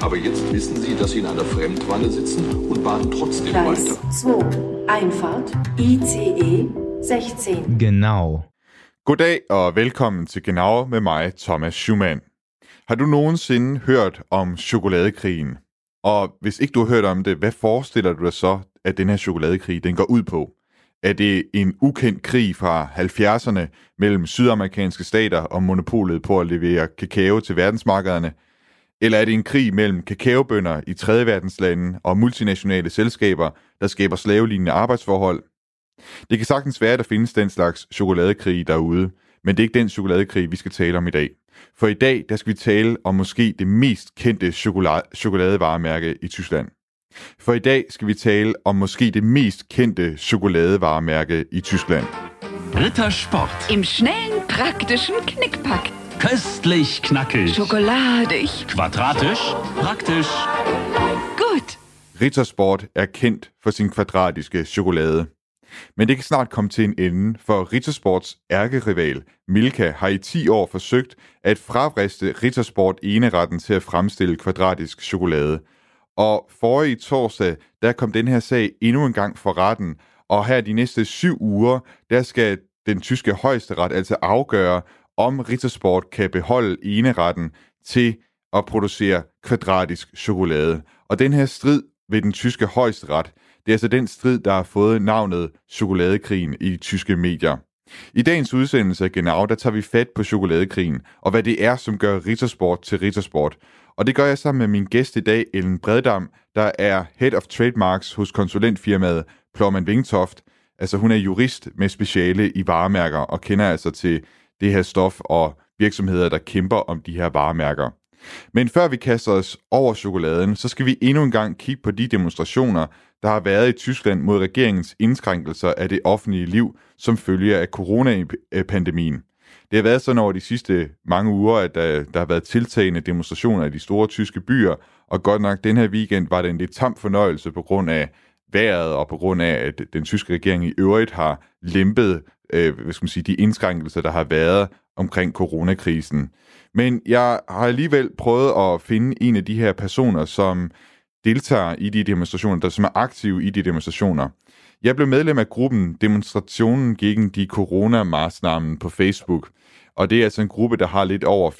Aber jetzt wissen Sie, dass Sie in einer Fremdwanne sitzen und bahnen trotzdem Gleis weiter. 2. Einfahrt ICE 16. Genau. Goddag og velkommen til Genau med mig, Thomas Schumann. Har du nogensinde hørt om chokoladekrigen? Og hvis ikke du har hørt om det, hvad forestiller du dig så, at den her chokoladekrig den går ud på? Er det en ukendt krig fra 70'erne mellem sydamerikanske stater om monopolet på at levere kakao til verdensmarkederne? Eller er det en krig mellem kakaobønder i tredje verdenslande og multinationale selskaber, der skaber slavelignende arbejdsforhold? Det kan sagtens være, at der findes den slags chokoladekrig derude, men det er ikke den chokoladekrig, vi skal tale om i dag. For i dag, der skal vi tale om måske det mest kendte chokolade, chokoladevaremærke i Tyskland. For i dag skal vi tale om måske det mest kendte chokoladevaremærke i Tyskland. Rittersport. Im schnellen, praktischen Knickpack. Köstlich knackig. Schokoladig. Quadratisch. Praktisch. Gut. Rittersport er kendt for sin kvadratiske chokolade. Men det kan snart komme til en ende, for Rittersports ærkerival Milka har i 10 år forsøgt at fravriste Rittersport eneretten til at fremstille kvadratisk chokolade. Og forrige torsdag, der kom den her sag endnu en gang for retten, og her de næste syv uger, der skal den tyske højesteret altså afgøre, om Rittersport kan beholde eneretten til at producere kvadratisk chokolade. Og den her strid ved den tyske højesteret, det er altså den strid, der har fået navnet chokoladekrigen i de tyske medier. I dagens udsendelse af Genau, der tager vi fat på chokoladekrigen, og hvad det er, som gør Rittersport til Rittersport. Og det gør jeg sammen med min gæst i dag, Ellen Breddam, der er Head of Trademarks hos konsulentfirmaet Plorman Vingtoft. Altså hun er jurist med speciale i varemærker og kender altså til det her stof og virksomheder, der kæmper om de her varemærker. Men før vi kaster os over chokoladen, så skal vi endnu en gang kigge på de demonstrationer, der har været i Tyskland mod regeringens indskrænkelser af det offentlige liv som følge af coronapandemien. Det har været sådan over de sidste mange uger, at der, der har været tiltagende demonstrationer i de store tyske byer, og godt nok den her weekend var det en lidt tam fornøjelse på grund af vejret og på grund af, at den tyske regering i øvrigt har lempet øh, hvad skal man sige, de indskrænkelser, der har været omkring coronakrisen. Men jeg har alligevel prøvet at finde en af de her personer, som deltager i de demonstrationer, der som er aktive i de demonstrationer. Jeg blev medlem af gruppen Demonstrationen gegen de Corona-maßnahmen på Facebook, og det er altså en gruppe, der har lidt over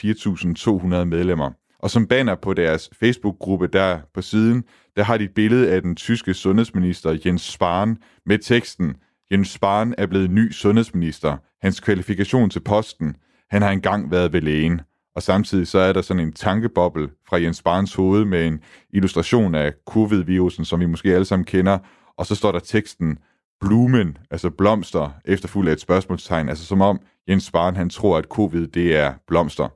4.200 medlemmer. Og som banner på deres Facebook-gruppe der på siden, der har de et billede af den tyske sundhedsminister Jens Spahn med teksten Jens Spahn er blevet ny sundhedsminister. Hans kvalifikation til posten, han har engang været ved lægen. Og samtidig så er der sådan en tankeboble fra Jens Barns hoved med en illustration af covid-virusen, som vi måske alle sammen kender. Og så står der teksten blumen, altså blomster, efterfulgt af et spørgsmålstegn. Altså som om Jens Spahn han tror, at covid det er blomster.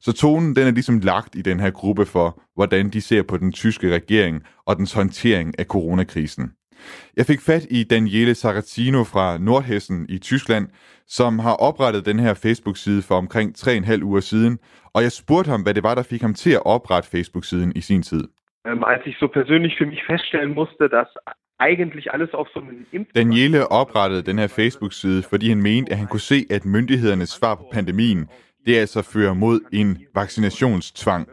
Så tonen den er ligesom lagt i den her gruppe for, hvordan de ser på den tyske regering og dens håndtering af coronakrisen. Jeg fik fat i Daniele Saracino fra Nordhessen i Tyskland, som har oprettet den her Facebook-side for omkring 3,5 uger siden, og jeg spurgte ham, hvad det var, der fik ham til at oprette Facebook-siden i sin tid. Ähm, als ich so persönlich für mich feststellen musste, dass eigentlich alles auf so einen Impf Daniele oprettede den her Facebook-side, fordi han mente, at han kunne se, at myndighedernes svar på pandemien, det altså fører mod en vaccinationstvang.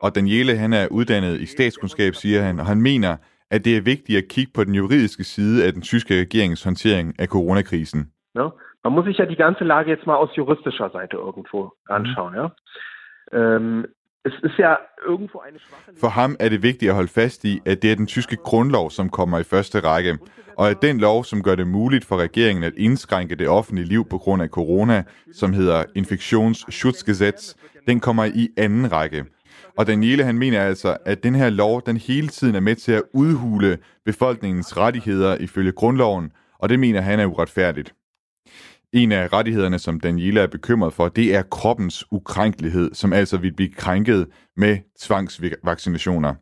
Og Daniele, han er uddannet i statskundskab, siger han, og han mener, at det er vigtigt at kigge på den juridiske side af den tyske regerings håndtering af coronakrisen. Ne? Man muss sich ja die ganze Lage jetzt mal aus juristischer Seite irgendwo anschauen. Ja? Ähm, es ist ja irgendwo eine schwache... For ham er det vigtigt at holde fast i, at det er den tyske grundlov, som kommer i første række, og at den lov, som gør det muligt for regeringen at indskrænke det offentlige liv på grund af corona, som hedder Infektionsschutzgesetz, den kommer i anden række. Og Daniele han mener altså, at den her lov, den hele tiden er med til at udhule befolkningens rettigheder ifølge grundloven, og det mener han er uretfærdigt. En af rettighederne, som Daniela er bekymret for, det er kroppens ukrænkelighed, som altså vil blive krænket med tvangsvaccinationer.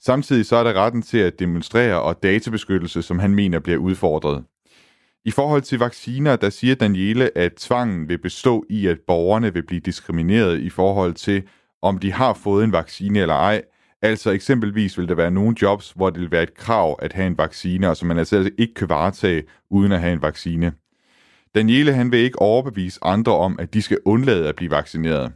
Samtidig så er der retten til at demonstrere og databeskyttelse, som han mener bliver udfordret. I forhold til vacciner, der siger Daniele, at tvangen vil bestå i, at borgerne vil blive diskrimineret i forhold til, om de har fået en vaccine eller ej. Altså eksempelvis vil der være nogle jobs, hvor det vil være et krav at have en vaccine, og som man altså ikke kan varetage uden at have en vaccine. Daniele han vil ikke overbevise andre om, at de skal undlade at blive vaccineret.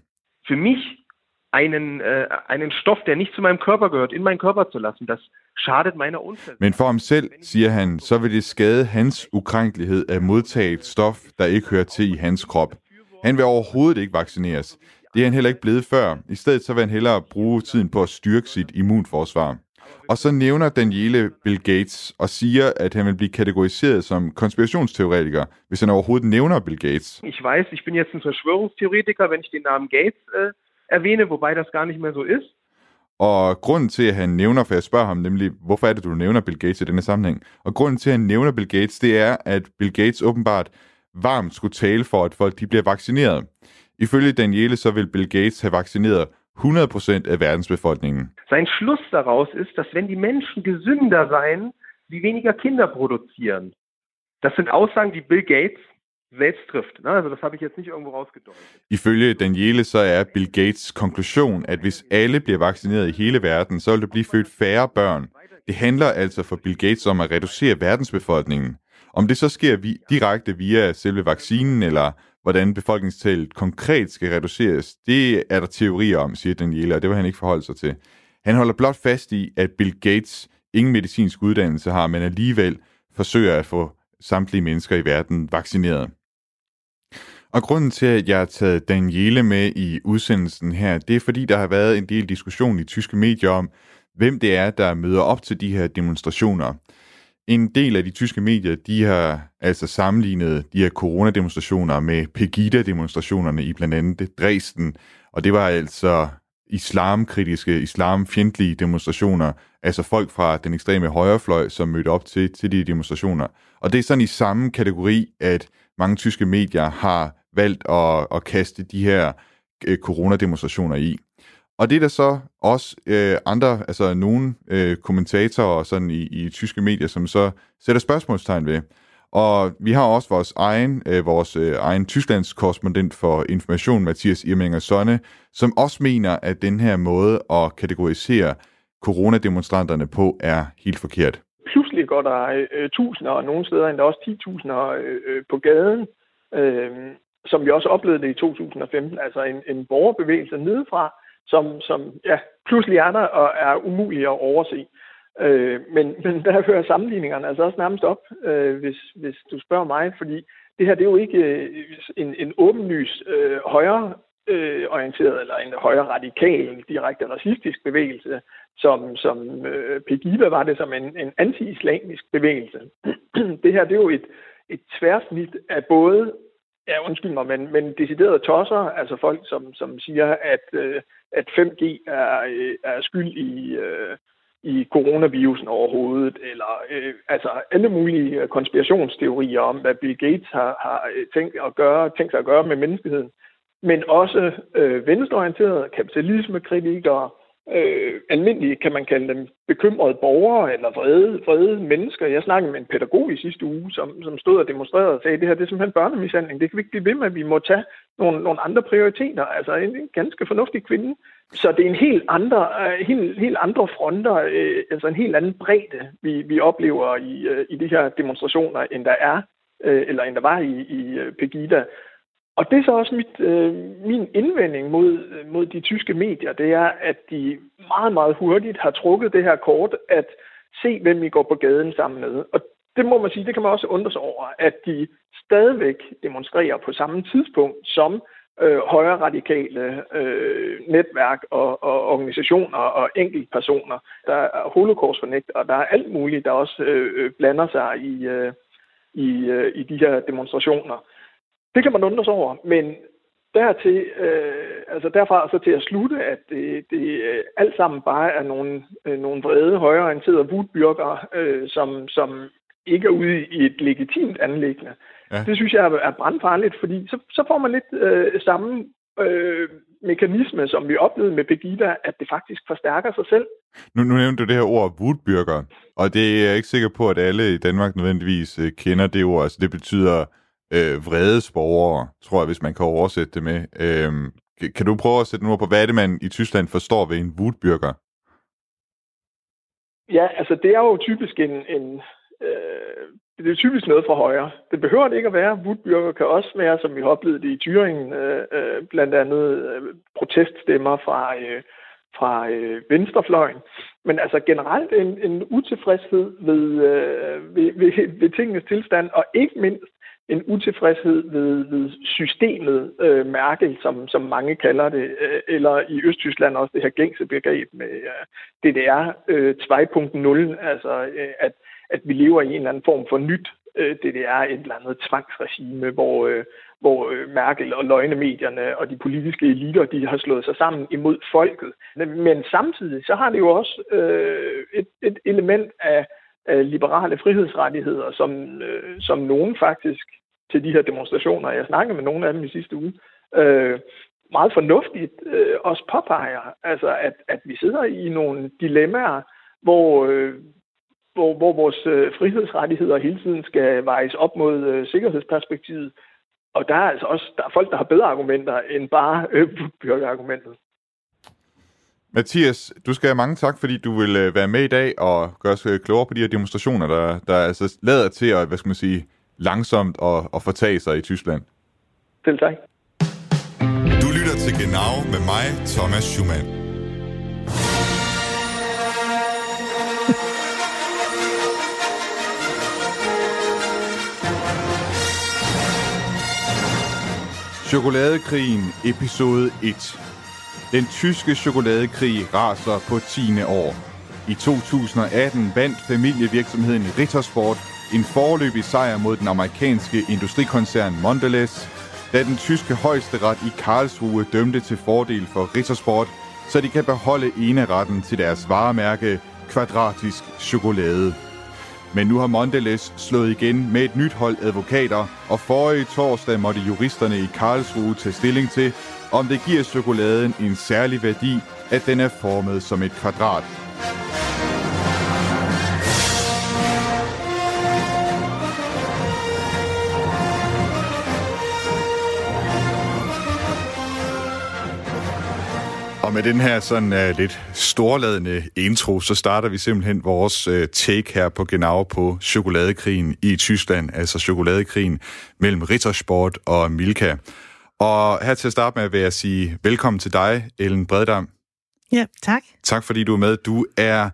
Für mich einen, äh, einen Stoff, der nicht zu meinem Körper gehört, in meinen Körper zu lassen, das schadet meiner Unfälle. Men for ham selv, siger han, så vil det skade hans ukrænkelighed at modtage et stof, der ikke hører til i hans krop. Han vil overhovedet ikke vaccineres. Det er han heller ikke blevet før. I stedet så vil han hellere bruge tiden på at styrke sit immunforsvar. Og så nævner Daniele Bill Gates og siger, at han vil blive kategoriseret som konspirationsteoretiker, hvis han overhovedet nævner Bill Gates. Ich weiß, ich bin jetzt ein Verschwörungstheoretiker, wenn ich den Namen Gates äh, erwähne, wobei das gar nicht mehr so ist. Og grunden til, at han nævner, for jeg spørger ham nemlig, hvorfor er det, du nævner Bill Gates i denne sammenhæng? Og grunden til, at han nævner Bill Gates, det er, at Bill Gates åbenbart varmt skulle tale for, at folk de bliver vaccineret. Ifølge Daniele, så vil Bill Gates have vaccineret 100% af verdensbefolkningen. Sein Schluss daraus ist, dass wenn die Menschen gesünder seien, sie weniger Kinder produzieren. Das sind Aussagen, die Bill Gates selbst trifft. Also das habe ich jetzt nicht irgendwo rausgedeutet. Ifølge Daniele så er Bill Gates konklusion, at hvis alle bliver vaccineret i hele verden, så vil der blive født færre børn. Det handler altså for Bill Gates om at reducere verdensbefolkningen. Om det så sker vi, direkte via selve vaccinen, eller hvordan befolkningstallet konkret skal reduceres, det er der teorier om, siger Daniela, og det vil han ikke forholde sig til. Han holder blot fast i, at Bill Gates ingen medicinsk uddannelse har, men alligevel forsøger at få samtlige mennesker i verden vaccineret. Og grunden til, at jeg har taget Daniele med i udsendelsen her, det er fordi, der har været en del diskussion i tyske medier om, hvem det er, der møder op til de her demonstrationer. En del af de tyske medier, de har altså sammenlignet de her coronademonstrationer med Pegida-demonstrationerne i blandt andet Dresden, og det var altså islamkritiske, islamfjendtlige demonstrationer, altså folk fra den ekstreme højrefløj, som mødte op til, til de demonstrationer. Og det er sådan i samme kategori, at mange tyske medier har valgt at, at kaste de her øh, coronademonstrationer i. Og det er der så også øh, andre, altså nogle øh, kommentatorer sådan i, i tyske medier, som så sætter spørgsmålstegn ved. Og vi har også vores egen, øh, vores øh, egen Tysklands korrespondent for information, Mathias Irminger Sonne, som også mener, at den her måde at kategorisere coronademonstranterne på er helt forkert. Pludselig går der øh, tusinder, og nogle steder endda også 10.000 øh, øh, på gaden, øh, som vi også oplevede det i 2015, altså en, en borgerbevægelse nedefra, som, som ja, pludselig er der og er umulig at overse. Øh, men, men der hører sammenligningerne altså også nærmest op, øh, hvis, hvis du spørger mig, fordi det her det er jo ikke øh, en, en åbenlys øh, højre øh, orienteret eller en højre radikal, direkte racistisk bevægelse, som, som øh, Pegida var det som en, en anti-islamisk bevægelse. det her det er jo et, et tværsnit af både Ja, undskyld mig, men, men deciderede tosser, altså folk, som, som siger, at, øh, at 5G er, øh, er skyld i, øh, i coronavirusen overhovedet, eller øh, altså alle mulige konspirationsteorier om, hvad Bill Gates har, har øh, tænkt, at gøre, tænkt sig at gøre med menneskeheden, men også øh, venstreorienterede kapitalismekritikere, øh, almindelige, kan man kalde dem, bekymrede borgere eller vrede, vrede mennesker. Jeg snakkede med en pædagog i sidste uge, som, som stod og demonstrerede og sagde, at det her det er simpelthen børnemishandling. Det kan vi ikke blive ved med, at vi må tage nogle, nogle andre prioriteter. Altså en, en ganske fornuftig kvinde. Så det er en helt andre, uh, helt, helt andre fronter, uh, altså en helt anden bredde, vi, vi oplever i, uh, i de her demonstrationer, end der er, uh, eller end der var i, i uh, Pegida. Og det er så også mit, øh, min indvending mod, mod de tyske medier, det er, at de meget, meget hurtigt har trukket det her kort, at se, hvem vi går på gaden sammen med. Og det må man sige, det kan man også undres over, at de stadigvæk demonstrerer på samme tidspunkt som øh, højre radikale øh, netværk og, og organisationer og enkeltpersoner. Der er holocaust og der er alt muligt, der også øh, øh, blander sig i, øh, i, øh, i de her demonstrationer. Det kan man undre sig over, men dertil, øh, altså derfra så til at slutte, at det, det øh, alt sammen bare er nogle, øh, nogle vrede, højreorienterede budbyrker, øh, som, som ikke er ude i et legitimt anlæggende. Ja. Det synes jeg er, er brandfarligt, fordi så, så får man lidt øh, samme øh, mekanisme, som vi oplevede med Pegida, at det faktisk forstærker sig selv. Nu, nu nævnte du det her ord, Wutbürger, og det er jeg ikke sikker på, at alle i Danmark nødvendigvis øh, kender det ord. Altså, det betyder øh, vredesborgere, tror jeg, hvis man kan oversætte det med. Øh, kan du prøve at sætte noget på, hvad er det, man i Tyskland forstår ved en Wutbürger? Ja, altså det er jo typisk en, en øh, det er typisk noget fra højre. Det behøver det ikke at være. Wutbürger kan også være, som vi har oplevet det i Thüringen, øh, øh, blandt andet øh, proteststemmer fra, øh, fra øh, venstrefløjen. Men altså generelt en, en utilfredshed ved, øh, ved, ved, ved tingenes tilstand, og ikke mindst en utilfredshed ved, ved systemet, øh, Merkel, som, som mange kalder det, øh, eller i Østtyskland også det her gængse begreb med øh, DDR øh, 2.0, altså øh, at, at vi lever i en eller anden form for nyt øh, DDR, et eller andet tvangsregime, hvor, øh, hvor øh, Merkel og løgnemedierne og de politiske eliter, de har slået sig sammen imod folket. Men samtidig så har det jo også øh, et, et element af af liberale frihedsrettigheder, som, øh, som nogen faktisk til de her demonstrationer, jeg snakkede med nogle af dem i sidste uge, øh, meget fornuftigt øh, også påpeger, altså at, at vi sidder i nogle dilemmaer, hvor, øh, hvor, hvor vores øh, frihedsrettigheder hele tiden skal vejes op mod øh, sikkerhedsperspektivet. Og der er altså også der er folk, der har bedre argumenter end bare øh, byrkeargumentet. Mathias, du skal have mange tak, fordi du vil øh, være med i dag og gøre os øh, klogere på de her demonstrationer, der, der altså lader til at, hvad skal man sige, langsomt og, og fortage sig i Tyskland. Selv tak. Du lytter til Genau med mig, Thomas Schumann. Chokoladekrigen, episode 1. Den tyske chokoladekrig raser på 10. år. I 2018 vandt familievirksomheden Rittersport en forløbig sejr mod den amerikanske industrikoncern Mondelez, da den tyske højesteret i Karlsruhe dømte til fordel for Rittersport, så de kan beholde eneretten til deres varemærke kvadratisk chokolade. Men nu har Mondelez slået igen med et nyt hold advokater, og forrige torsdag måtte juristerne i Karlsruhe tage stilling til, om det giver chokoladen en særlig værdi, at den er formet som et kvadrat. Og med den her sådan uh, lidt storladende intro, så starter vi simpelthen vores uh, take her på Genau på chokoladekrigen i Tyskland, altså chokoladekrigen mellem Rittersport og Milka. Og her til at starte med vil jeg sige velkommen til dig, Ellen Breddam. Ja, tak. Tak fordi du er med. Du er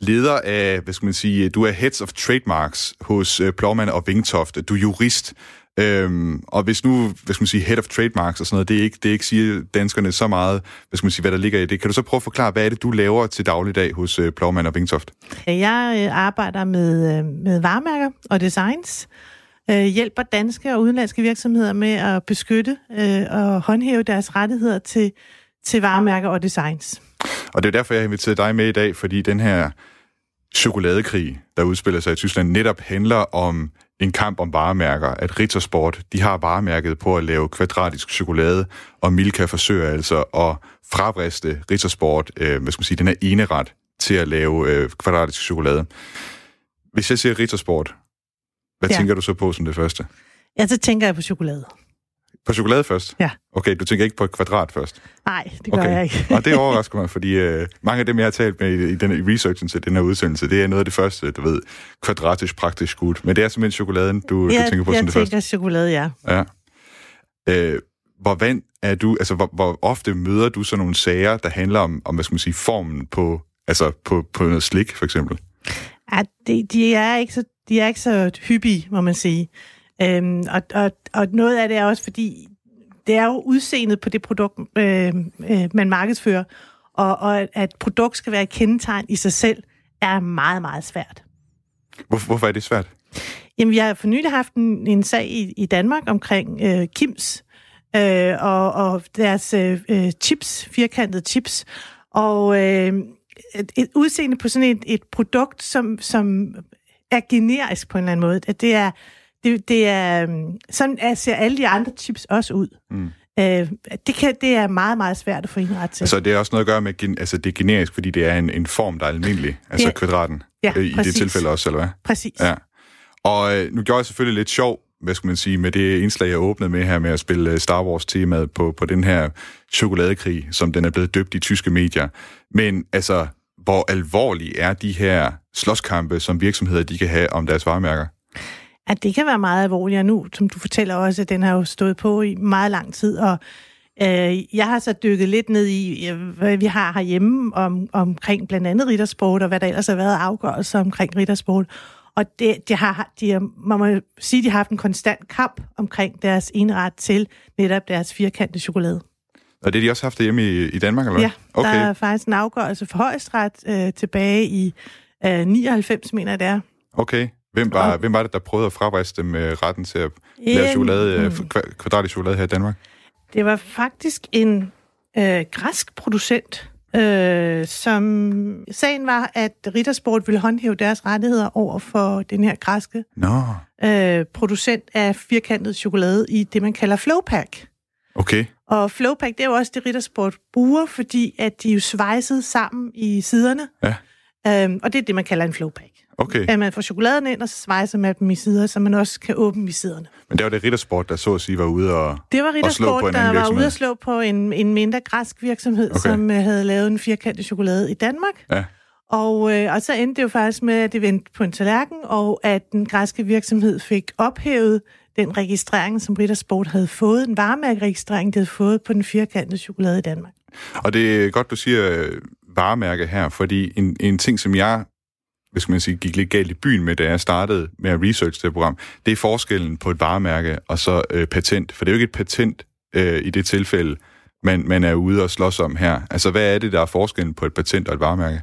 leder af, hvad skal man sige, du er Heads of Trademarks hos uh, Plovman og Vingtoft. Du er jurist. Øhm, og hvis nu, hvad skal man sige, Head of Trademarks og sådan noget, det er ikke, det er ikke siger danskerne så meget, hvad skal man sige, hvad der ligger i det. Kan du så prøve at forklare, hvad er det, du laver til dagligdag hos uh, Plovman og Vingtoft? Jeg øh, arbejder med, med varemærker og designs, øh, Øh, hjælper danske og udenlandske virksomheder med at beskytte øh, og håndhæve deres rettigheder til, til varemærker og designs. Og det er derfor, jeg har inviteret dig med i dag, fordi den her chokoladekrig, der udspiller sig i Tyskland, netop handler om en kamp om varemærker, at Rittersport, de har varemærket på at lave kvadratisk chokolade, og Milka forsøger altså at fravriste Rittersport, øh, hvad skal man sige, den er ene ret til at lave øh, kvadratisk chokolade. Hvis jeg siger Rittersport, hvad ja. tænker du så på som det første? Ja, så tænker jeg på chokolade. På chokolade først? Ja. Okay, du tænker ikke på et kvadrat først? Nej, det gør okay. jeg ikke. og det overrasker mig, fordi øh, mange af dem, jeg har talt med i, i, den, i researchen til den her udsendelse, det er noget af det første, du ved, kvadratisk praktisk gut. Men det er simpelthen chokoladen, du, ja, du tænker på som det første? jeg tænker chokolade, ja. Ja. Øh, hvor vant er du, altså hvor, hvor ofte møder du sådan nogle sager, der handler om, om hvad skal man sige, formen på, altså på, på noget slik, for eksempel? Ja, de, de, er ikke så, de er ikke så hyppige, må man sige. Øhm, og, og, og noget af det er også, fordi det er jo udseendet på det produkt, øh, øh, man markedsfører, og, og at et produkt skal være et kendetegn i sig selv, er meget, meget svært. Hvor, hvorfor er det svært? Jamen, vi har for nylig haft en, en sag i, i Danmark omkring øh, Kims øh, og, og deres øh, øh chips, firkantede chips, og øh, et, et udseende på sådan et, et produkt, som, som er generisk på en eller anden måde. At det er det, det er, øhm, sådan er- ser alle de andre chips også ud. Mm. Øh, det, kan, det er meget, meget svært at få indret til. Altså, det er også noget at gøre med, altså, det er generisk, fordi det er en, en form, der er almindelig. Altså Ja. kvadraten. Ja, øh, I det præcis. tilfælde også, eller hvad? Præcis. Ja. Og øh, nu gjorde jeg selvfølgelig lidt sjov, hvad skal man sige, med det indslag, jeg åbnede med her med at spille øh, Star Wars-temaet på, på den her chokoladekrig, som den er blevet døbt i tyske medier. Men altså, hvor alvorlige er de her slåskampe, som virksomheder de kan have om deres varemærker? at det kan være meget alvorligt, og nu, som du fortæller også, at den har jo stået på i meget lang tid, og øh, jeg har så dykket lidt ned i, hvad vi har herhjemme om, omkring blandt andet riddersport, og hvad der ellers har været afgørelser omkring riddersport. Og det, det har, de har, man må sige, de har haft en konstant kamp omkring deres enret til netop deres firkantede chokolade. Og det har de også haft hjemme i, i Danmark, eller? Ja, okay. der er faktisk en afgørelse for højesteret øh, tilbage i øh, 99, mener jeg det er. Okay. Hvem var, hvem var det, der prøvede at fravriste dem øh, retten til at lave Øhm, chokolade, øh, kva- kvadratisk chokolade her i Danmark? Det var faktisk en øh, græsk producent, øh, som sagen var, at Rittersport ville håndhæve deres rettigheder over for den her græske Nå, øh, producent af firkantet chokolade i det, man kalder Flowpack. Okay. Og Flowpack, det er jo også det, Rittersport bruger, fordi at de er jo svejset sammen i siderne. Ja. Øhm, og det er det, man kalder en Flowpack. Okay. At man får chokoladen ind, og så svejser man dem i sider, så man også kan åbne i siderne. Men det var det Rittersport, der så at sige var ude og, Det var slå på en der var ude at slå på en, en mindre græsk virksomhed, okay. som uh, havde lavet en firkantet chokolade i Danmark. Ja. Og, øh, og så endte det jo faktisk med, at det vendte på en tallerken, og at den græske virksomhed fik ophævet den registrering, som Rittersport havde fået, en varemærkeregistrering, de havde fået på den firkantede chokolade i Danmark. Og det er godt, du siger øh, varemærke her, fordi en, en ting, som jeg hvis skal man sige, gik lidt galt i byen med, da jeg startede med at research det program, det er forskellen på et varemærke og så øh, patent. For det er jo ikke et patent øh, i det tilfælde, man, man er ude og slås om her. Altså, hvad er det, der er forskellen på et patent og et varemærke?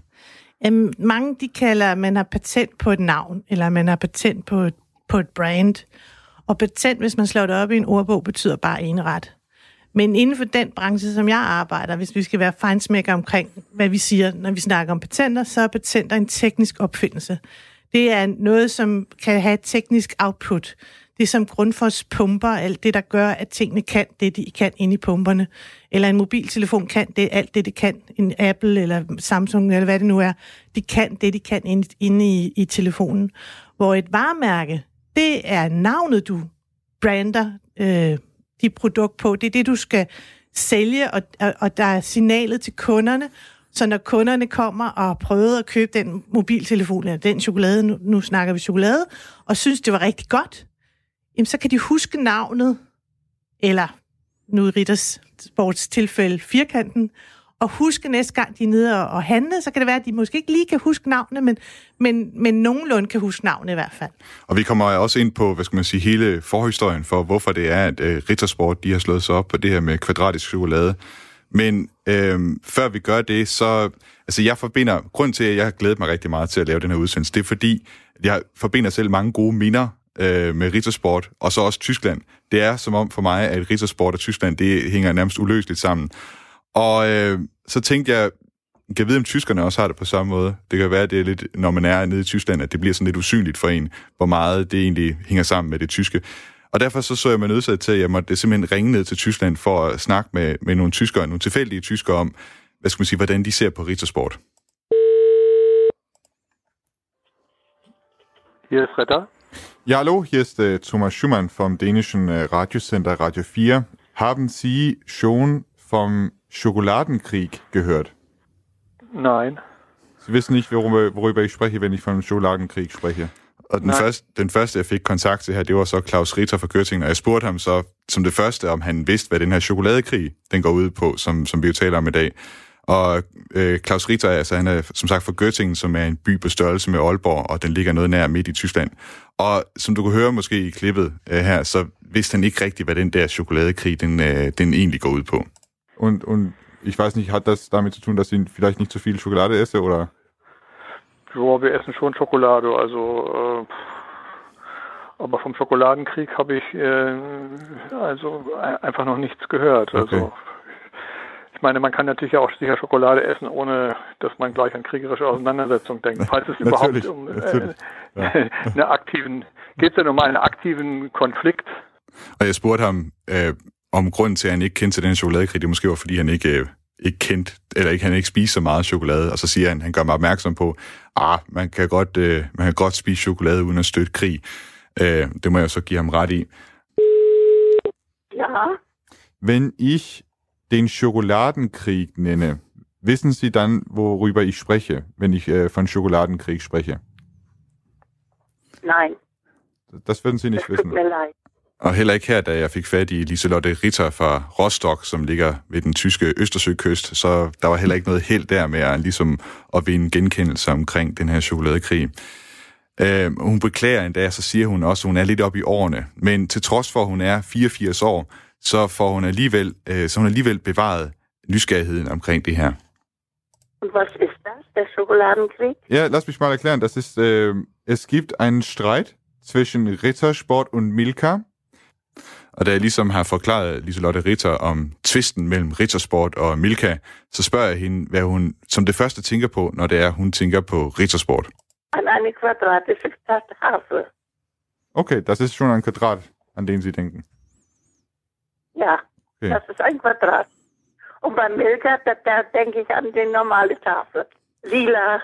Øhm, mange de kalder, at man har patent på et navn, eller man har patent på et, på et brand. Og patent, hvis man slår det op i en ordbog, betyder bare en ret. Men inden for den branche, som jeg arbejder, hvis vi skal være fejnsmækker omkring, hvad vi siger, når vi snakker om patenter, så er patenter en teknisk opfindelse. Det er noget, som kan have et teknisk output. Det er som grundfors pumper, alt det, der gør, at tingene kan det, de kan inde i pumperne. Eller en mobiltelefon kan det, alt det, det kan. En Apple eller Samsung, eller hvad det nu er, de kan det, de kan inde, inde i, i telefonen. Hvor et varemærke, det er navnet, du brander øh, dit produkt på. Det er det, du skal sælge, og, og, og der er signalet til kunderne. Så når kunderne kommer og prøver at købe den mobiltelefon, eller den chokolade, nu, nu snakker vi chokolade, og synes, det var rigtig godt, jamen så kan de huske navnet, eller nu i Ritters Sports tilfælde firkanten, og huske næste gang, de er nede og, og handle, så kan det være, at de måske ikke lige kan huske navnet, men, men, men nogenlunde kan huske navnet i hvert fald. Og vi kommer også ind på, hvad skal man sige, hele forhistorien for, hvorfor det er, at øh, Rittersport, de har slået sig op på det her med kvadratisk chokolade. Men øh, før vi gør det, så... Altså, jeg forbinder... Grund til, at jeg har glædet mig rigtig meget til at lave den her udsendelse, det er fordi, jeg forbinder selv mange gode minder øh, med Rittersport, og så også Tyskland. Det er som om for mig, at Rittersport og Tyskland, det hænger nærmest uløseligt sammen. Og øh, så tænkte jeg, jeg kan vide, om tyskerne også har det på samme måde. Det kan være, at det er lidt, når man er nede i Tyskland, at det bliver sådan lidt usynligt for en, hvor meget det egentlig hænger sammen med det tyske. Og derfor så, så jeg mig nødsat til, at jeg måtte simpelthen ringe ned til Tyskland for at snakke med, med nogle tyskere, nogle tilfældige tyskere om, hvad skal man sige, hvordan de ser på Rittersport. Hier ist Ritter. Ja, hallo, hier ist äh, Thomas Schumann vom dänischen äh, Radiosender Radio 4. Haben Sie schon vom Schokoladenkrieg gehört? Nein. Sie wissen nicht, worüber, worüber ich spreche, wenn ich von Schokoladenkrieg spreche. Og den, Nej. første, den første, jeg fik kontakt til her, det var så Claus Ritter fra Gørtingen, og jeg spurgte ham så som det første, om han vidste, hvad den her chokoladekrig, den går ud på, som, som vi jo taler om i dag. Og øh, Claus Ritter, altså, han er som sagt fra Göttingen, som er en by på størrelse med Aalborg, og den ligger noget nær midt i Tyskland. Og som du kunne høre måske i klippet øh, her, så vidste han ikke rigtigt, hvad den der chokoladekrig, den, øh, den egentlig går ud på. Und, und ich weiß nicht, hat das damit zu tun, dass Sie vielleicht nicht zu viel Schokolade essen, oder? Ja, wir essen schon Schokolade, also äh, aber vom Schokoladenkrieg habe ich äh, also einfach noch nichts gehört. Also ich meine, man kann natürlich auch sicher Schokolade essen, ohne dass man gleich an kriegerische Auseinandersetzung denkt. Falls es überhaupt um äh, natürlich. einer aktiven, geht es denn um einen aktiven Konflikt? Jeg spurgte ham øh, om grunden til, at han ikke kendte til den chokoladekrig. Det måske var, fordi han ikke, øh, ikke kendte, eller ikke, han ikke spiste så meget chokolade. Og så siger han, han gør mig opmærksom på, ah, man kan godt, øh, man kan godt spise chokolade uden at støtte krig. Øh, det må jeg så give ham ret i. Ja, Wenn ich den Schokoladenkrieg nenne, wissen Sie dann, worüber ich spreche, wenn ich äh, von Schokoladenkrieg spreche? nein, Das würden Sie nicht tut wissen. mir leid. Og heller ikke her, da jeg fik fat i Liselotte Ritter fra Rostock, som ligger ved den tyske Østersøkyst, så der var heller ikke noget held der med at, ligesom, at vinde genkendelse omkring den her chokoladekrig. Øh, hun beklager endda, så siger hun også, at hun er lidt oppe i årene. Men til trods for, at hun er 84 år, så får hun alligevel, øh, så hun alligevel bevaret nysgerrigheden omkring det her. Und was ist das, der Schokoladenkrieg? Ja, lass mich mal erklären. Das ist, äh, es gibt einen Streit zwischen Rittersport und Milka. Og da jeg ligesom har forklaret Liselotte Ritter om tvisten mellem Rittersport og Milka, så spørger jeg hende, hvad hun som det første tænker på, når det er, hun tænker på Rittersport. Okay, das ist schon ein Quadrat, an den Sie denken. Ja, Okay. das ist ein Quadrat. Und beim Milka, da, da denke ich an die normale Tafel. Lila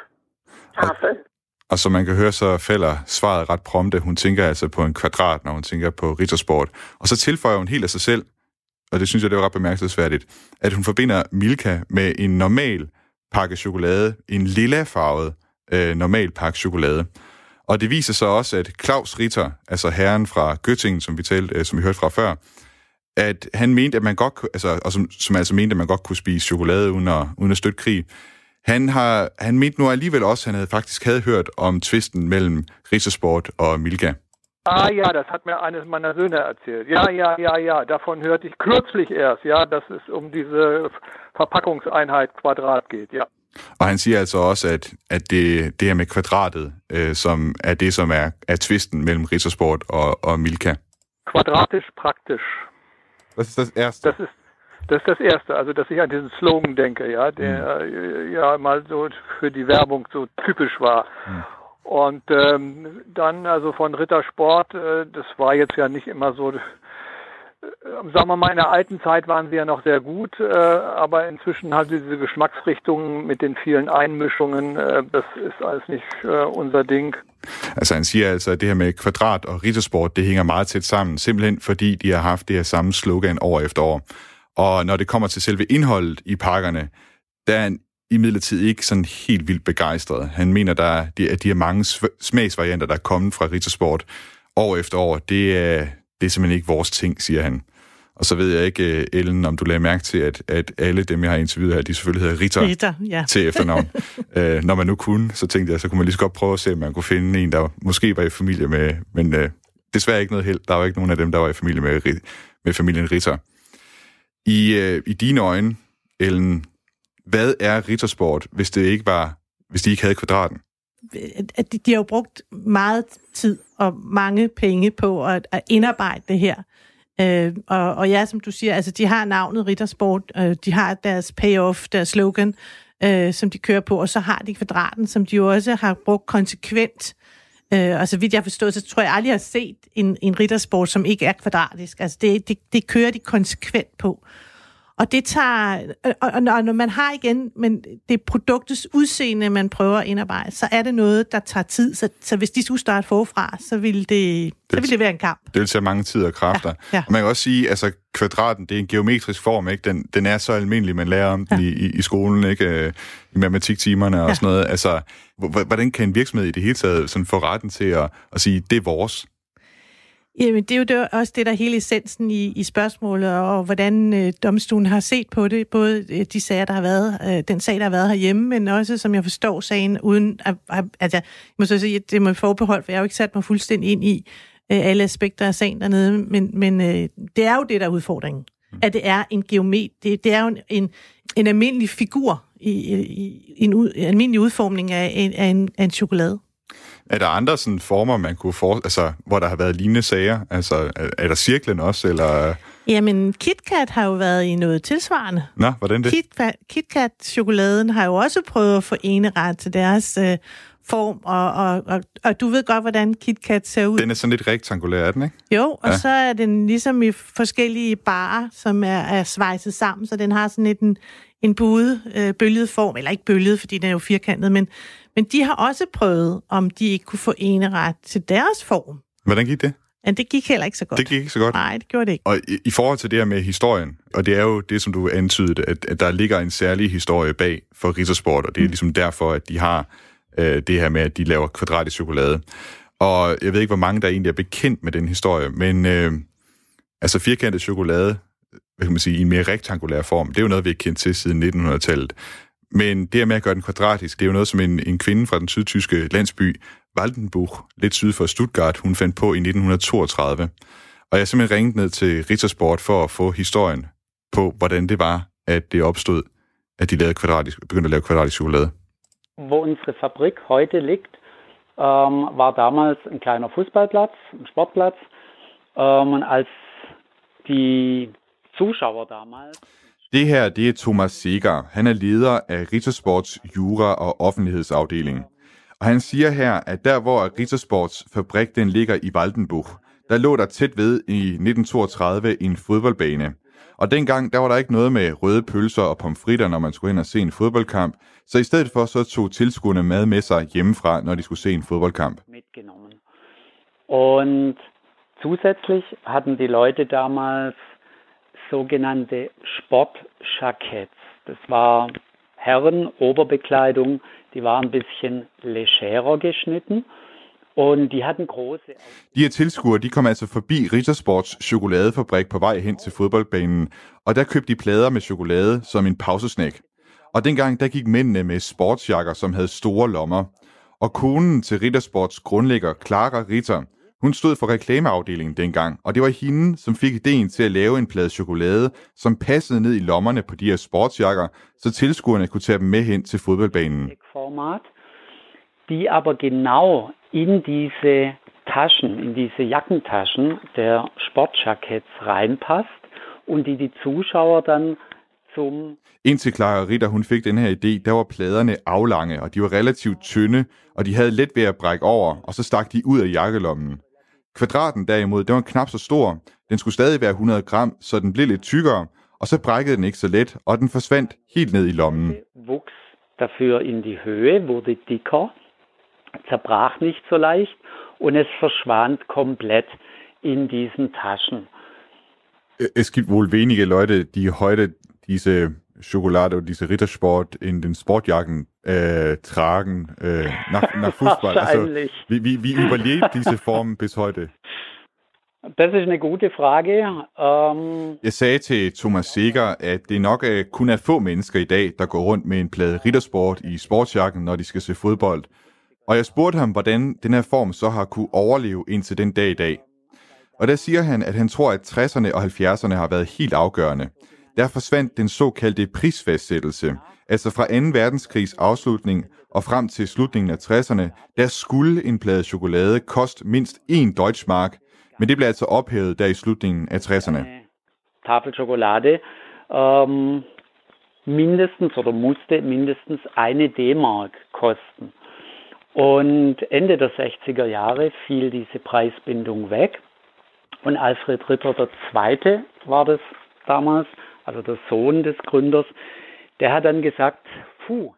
Tafel. Og som man kan høre, så falder svaret ret prompte. Hun tænker altså på en kvadrat, når hun tænker på Rittersport. Og så tilføjer hun helt af sig selv, og det synes jeg, det var ret bemærkelsesværdigt, at hun forbinder Milka med en normal pakke chokolade, en lilla farvet øh, normal pakke chokolade. Og det viser sig også, at Claus Ritter, altså herren fra Göttingen, som vi, talte, øh, som vi hørte fra før, at han mente, at man godt, altså, og som, som altså mente, at man godt kunne spise chokolade uden at, uden at støtte krig. Han, har, han mente nu alligevel også, at han havde faktisk havde hørt om tvisten mellem Rittersport og Milka. Ah ja, das hat mir eines meiner Söhne erzählt. Ja, ja, ja, ja, davon hörte ich kürzlich erst, ja, dass es um diese Verpackungseinheit Quadrat geht, ja. Og han siger altså også, at, at det, det her med kvadratet, øh, som er det, som er, er tvisten mellem Rittersport og, og Milka. Quadratisch praktisch. Das ist das Erste. Das ist das ist das Erste, also dass ich an diesen Slogan denke, ja, der äh, ja mal so für die Werbung so typisch war. Und ähm, dann also von Rittersport, äh, das war jetzt ja nicht immer so, äh, sagen wir mal, in der alten Zeit waren sie ja noch sehr gut, äh, aber inzwischen halt diese Geschmacksrichtungen mit den vielen Einmischungen, äh, das ist alles nicht äh, unser Ding. Altså han siger altså, at det her med kvadrat og Rittersport, det hænger meget tæt sammen, simpelthen fordi de har haft det her samme slogan år efter år. Og når det kommer til selve indholdet i pakkerne, der er han imidlertid ikke sådan helt vildt begejstret. Han mener, der er, at de her mange sv- smagsvarianter, der er kommet fra Rittersport år efter år, det er, det er simpelthen ikke vores ting, siger han. Og så ved jeg ikke, øh, Ellen, om du lagde mærke til, at, at alle dem, jeg har interviewet her, de selvfølgelig hedder Ritter, Ritter, ja. til efternavn. øh, når man nu kunne, så tænkte jeg, så kunne man lige så godt prøve at se, om man kunne finde en, der måske var i familie med, men øh, desværre ikke noget held. Der var ikke nogen af dem, der var i familie med, med familien Ritter. I, øh, I dine øjne, Ellen, hvad er Rittersport, hvis det ikke var, hvis de ikke havde kvadraten? at de, de har jo brugt meget tid og mange penge på at, at indarbejde det her. Øh, og, og ja, som du siger, altså de har navnet Rittersport, øh, de har deres payoff, deres slogan, øh, som de kører på, og så har de kvadraten, som de jo også har brugt konsekvent. Øh, og så vidt jeg har forstået, så tror jeg aldrig, jeg har set en, en Rittersport, som ikke er kvadratisk. Altså det, det, det kører de konsekvent på. Og det tager, og, og når man har igen, men det er produktets udseende, man prøver at indarbejde, så er det noget, der tager tid. Så, så hvis de skulle starte forfra, så ville det, så ville det være en kamp. Det vil tage mange tid og kræfter. Ja, ja. Og man kan også sige, altså kvadraten, det er en geometrisk form, ikke? Den, den er så almindelig, man lærer om den ja. i, i, skolen, ikke? Øh, I matematiktimerne og Ja. sådan noget. Altså, hvordan kan en virksomhed i det hele taget sådan få retten til at, at sige, det er vores? Jamen, det er jo det, også det, der er hele essensen i, i spørgsmålet, og hvordan øh, domstolen har set på det. Både øh, de sager, der har været, øh, den sag, der har været herhjemme, men også, som jeg forstår sagen, uden at, at, at jeg må så sige, at det må forbehold, for jeg har jo ikke sat mig fuldstændig ind i øh, alle aspekter af sagen dernede, men, men øh, det er jo det, der er udfordringen. At det er en geomet, det, det er jo en, en, en almindelig figur i, i, i en, ud, almindelig udformning af en, af en, af en chokolade. Er der andre sådan former, man kunne for, altså, hvor der har været lignende sager? Altså, er, er der cirklen også, eller... Jamen, KitKat har jo været i noget tilsvarende. Nå, hvordan det? KitKat, KitKat-chokoladen har jo også prøvet at få ret til deres øh, form, og, og, og, og du ved godt, hvordan KitKat ser ud. Den er sådan lidt rektangulær, er den, ikke? Jo, og ja. så er den ligesom i forskellige barer, som er, er svejset sammen, så den har sådan lidt en, en buet, øh, bølget form, eller ikke bølget, fordi den er jo firkantet, men, men de har også prøvet, om de ikke kunne få ret til deres form. Hvordan gik det? Men det gik heller ikke så godt. Det gik ikke så godt? Nej, det gjorde det ikke. Og i, i forhold til det her med historien, og det er jo det, som du antydede, at, at der ligger en særlig historie bag for Rittersport, og det er mm. ligesom derfor, at de har øh, det her med, at de laver kvadratisk chokolade. Og jeg ved ikke, hvor mange der egentlig er bekendt med den historie, men øh, altså firkantet chokolade, hvad kan man sige, i en mere rektangulær form, det er jo noget, vi har kendt til siden 1900-tallet. Men det her med at gøre den kvadratisk, det er jo noget, som en, en kvinde fra den sydtyske landsby Waldenbuch, lidt syd for Stuttgart, hun fandt på i 1932. Og jeg simpelthen ringet ned til Rittersport for at få historien på, hvordan det var, at det opstod, at de lavede kvadratisk, begyndte at lave kvadratisk chokolade. Wo unsere Fabrik heute liegt, ähm, war damals ein kleiner Fußballplatz, ein Sportplatz. Ähm, und als die Zuschauer damals det her, det er Thomas Seger. Han er leder af Rittersports Jura- og Offentlighedsafdeling. Og han siger her, at der hvor Rittersports fabrik den ligger i Waldenbuch, der lå der tæt ved i 1932 en fodboldbane. Og dengang, der var der ikke noget med røde pølser og pomfritter, når man skulle hen og se en fodboldkamp. Så i stedet for, så tog tilskuerne mad med sig hjemmefra, når de skulle se en fodboldkamp. Mitgenommen. Und zusätzlich hatten die Leute damals sogenannte Sportjackets. Das war Herren Oberbekleidung, die war ein bisschen legerer geschnitten. Und de hatten große... De her tilskuere, de kom altså forbi Rittersports chokoladefabrik på vej hen til fodboldbanen, og der købte de plader med chokolade som en pausesnack. Og dengang, der gik mændene med sportsjakker, som havde store lommer. Og konen til Rittersports grundlægger, Clara Ritter, hun stod for reklameafdelingen dengang, og det var hende, som fik ideen til at lave en plade chokolade, som passede ned i lommerne på de her sportsjakker, så tilskuerne kunne tage dem med hen til fodboldbanen. Format, die aber genau in diese Taschen, in diese Jackentaschen der Sportjackets reinpasst und die die Zuschauer dann zum Indtil Clara Ritter hun fik den her idé, der var pladerne aflange, og de var relativt tynde, og de havde let ved at brække over, og så stak de ud af jakkelommen. Kvadraten derimod, den var knap så stor. Den skulle stadig være 100 gram, så den blev lidt tykkere, og så brækkede den ikke så let, og den forsvandt helt ned i lommen. Wuchs dafür in die Höhe, wurde dicker, zerbrach nicht so leicht und es verschwand komplett in diesen Taschen. Es gibt wohl wenige Leute, die heute diese Schokolade und diese Rittersport in den Sportjacken äh, tragen äh, nach, nach Fußball. Also, wie, wie, wie überlebt diese Form bis heute? Das ist eine gute Frage. Um... Jeg sagde til Thomas Seger, at det nok kun er få mennesker i dag, der går rundt med en plade rittersport i sportsjakken, når de skal se fodbold. Og jeg spurgte ham, hvordan den her form så har kunne overleve indtil den dag i dag. Og der siger han, at han tror, at 60'erne og 70'erne har været helt afgørende der forsvandt den såkaldte prisfastsættelse. Altså fra 2. verdenskrigs afslutning og frem til slutningen af 60'erne, der skulle en plade chokolade koste mindst 1 Deutschmark, men det blev altså ophævet der i slutningen af 60'erne. Tafel Schokolade ähm, mindestens oder musste mindestens eine D-Mark kosten. Und Ende der 60er Jahre fiel diese Preisbindung weg. Und Alfred Ritter II. war das damals, also der Sohn des Gründers, der hat dann gesagt, puh.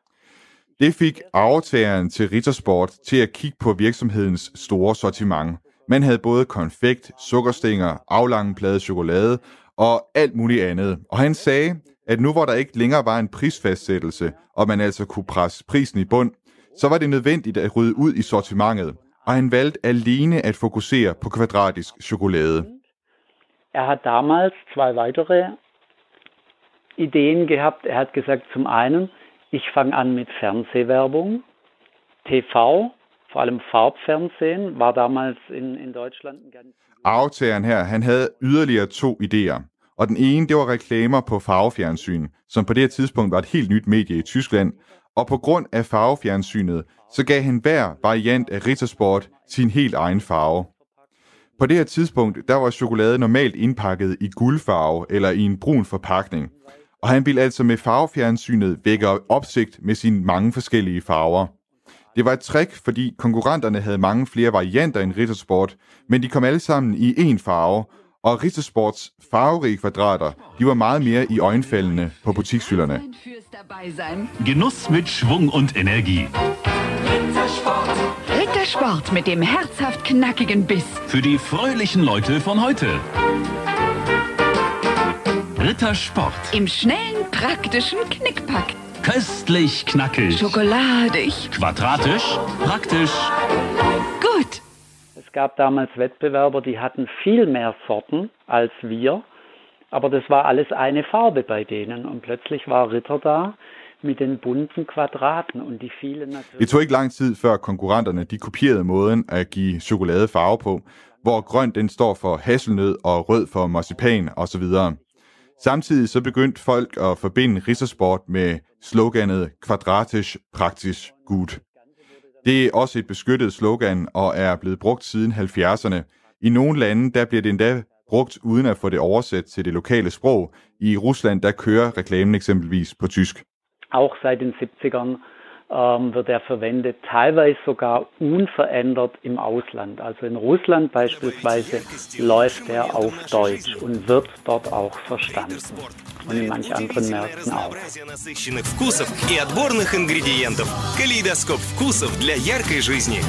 Det fik aftageren til Rittersport til at kigge på virksomhedens store sortiment. Man havde både konfekt, sukkerstænger, aflange plade chokolade og alt muligt andet. Og han sagde, at nu hvor der ikke længere var en prisfastsættelse, og man altså kunne presse prisen i bund, så var det nødvendigt at rydde ud i sortimentet. Og han valgte alene at fokusere på kvadratisk chokolade. Er har damals zwei weitere Ideen gehabt. Er hat gesagt, zum einen, ich fange an mit Fernsehwerbung, TV, vor allem Farbfernsehen, var damals in, in Deutschland en ganz... Aftageren her, han havde yderligere to idéer. Og den ene, det var reklamer på farvefjernsyn, som på det tidspunkt var et helt nyt medie i Tyskland. Og på grund af farvefjernsynet, så gav han hver variant af Rittersport sin helt egen farve. På det her tidspunkt, der var chokolade normalt indpakket i guldfarve eller i en brun forpakning. Og han ville altså med farvefjernsynet vække opsigt med sine mange forskellige farver. Det var et trick, fordi konkurrenterne havde mange flere varianter end Rittersport, men de kom alle sammen i én farve, og Rittersports farverige kvadrater, de var meget mere i øjenfaldene på butikshylderne. Genuss mit Schwung und Energie. Rittersport. Rittersport mit dem herzhaft knackigen Biss. Für die fröhlichen Leute von heute. Rittersport. Im schnellen, praktischen Knickpack. Köstlich knackig. Schokoladig. Quadratisch. Praktisch. Gut. Gab damals Wettbewerber, die hatten viel mehr Sorten als wir, aber das war alles eine Farbe bei denen. Und plötzlich war Ritter da mit den bunten Quadraten und die fielen natürlich... Det tog ikke lang tid, før konkurrenterne de kopierede måden at give chokolade farve på, hvor grøn den står for hasselnød og rød for marcipan osv. Samtidig så begyndte folk at forbinde Rittersport med sloganet Quadratisch Praktisch Gut. Det er også et beskyttet slogan og er blevet brugt siden 70'erne. I nogle lande der bliver det endda brugt uden at få det oversat til det lokale sprog. I Rusland der kører reklamen eksempelvis på tysk. Auch seit den 70ern ähm, wird er verwendet, teilweise sogar unverändert im Ausland. Also in Russland beispielsweise läuft er auf Deutsch und wird dort auch verstanden. Und in manch anderen Märkten auch. насыщенных вкусов и отборных ингредиентов. Калейдоскоп вкусов для яркой жизни.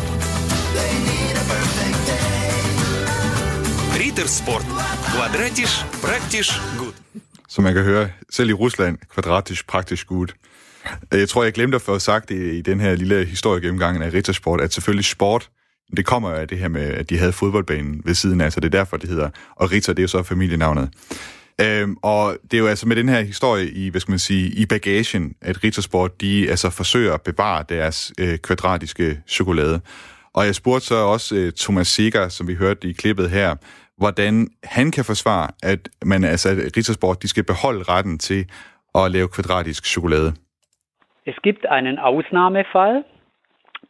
Риттер Спорт. Квадратиш, практиш, гуд. Som man kan høre, selv i Rusland, kvadratisk, praktisk gut. Jeg tror, jeg glemte at få sagt i, i den her lille historiegennemgang af Rittersport, at selvfølgelig sport, det kommer af det her med, at de havde fodboldbanen ved siden af, så det er derfor, det hedder, og Ritter, det er jo så familienavnet. Øhm, og det er jo altså med den her historie i, hvad skal man sige, i bagagen, at Rittersport, de altså forsøger at bevare deres øh, kvadratiske chokolade. Og jeg spurgte så også øh, Thomas Seger, som vi hørte i klippet her, hvordan han kan forsvare, at man altså at Rittersport, de skal beholde retten til at lave kvadratisk chokolade. Es gibt einen Ausnahmefall,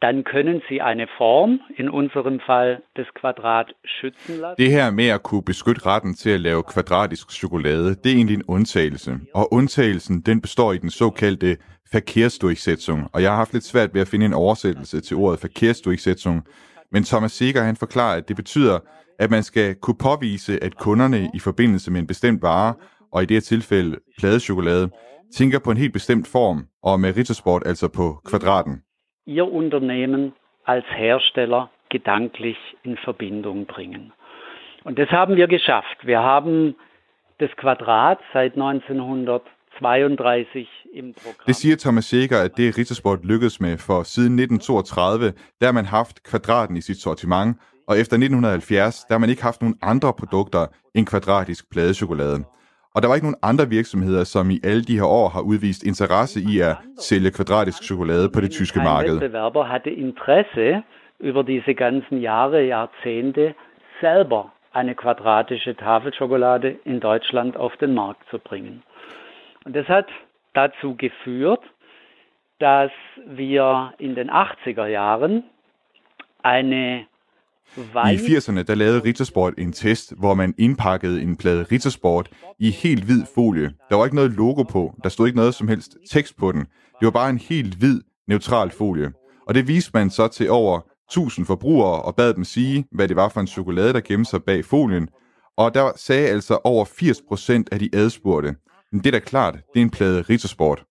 dann können Sie eine Form, in unserem Fall das Quadrat, schützen lassen. Det her med at kunne beskytte retten til at lave kvadratisk chokolade, det er egentlig en undtagelse. Og undtagelsen, den består i den såkaldte Verkehrsdurchsetzung. Og jeg har haft lidt svært ved at finde en oversættelse til ordet Verkehrsdurchsetzung. Men Thomas Seger, han forklarer, at det betyder, at man skal kunne påvise, at kunderne i forbindelse med en bestemt vare, og i det her tilfælde pladechokolade, tænker på en helt bestemt form, og med Rittersport altså på kvadraten. Ihr Unternehmen als Hersteller gedanklich in Verbindung bringen. Und das haben wir geschafft. Wir haben das Quadrat seit 1932 im Programm. Det siger Thomas Seger, at det Rittersport lykkedes med, for siden 1932, der har man haft kvadraten i sit sortiment, og efter 1970, der har man ikke haft nogen andre produkter end kvadratisk pladechokolade. Og der var ikke nogen andre virksomheder, som i alle de her år har udvist interesse i at sælge kvadratisk chokolade på det tyske marked. Wettbewerber hatte Interesse, über diese ganzen Jahre, Jahrzehnte selber eine quadratische Tafelschokolade in Deutschland auf den Markt zu bringen. Und das hat dazu geführt, dass wir in den 80er Jahren eine I Wein 80'erne, der lavede Rittersport en test, hvor man indpakkede en plade Rittersport i helt hvid folie. Der var ikke noget logo på, der stod ikke noget som helst tekst på den. Det var bare en helt hvid, neutral folie. Og det viste man så til over 1000 forbrugere og bad dem sige, hvad det var for en chokolade, der gemte sig bag folien. Og der sagde altså over 80% af de adspurgte, men det er da klart, det er en plade Rittersport.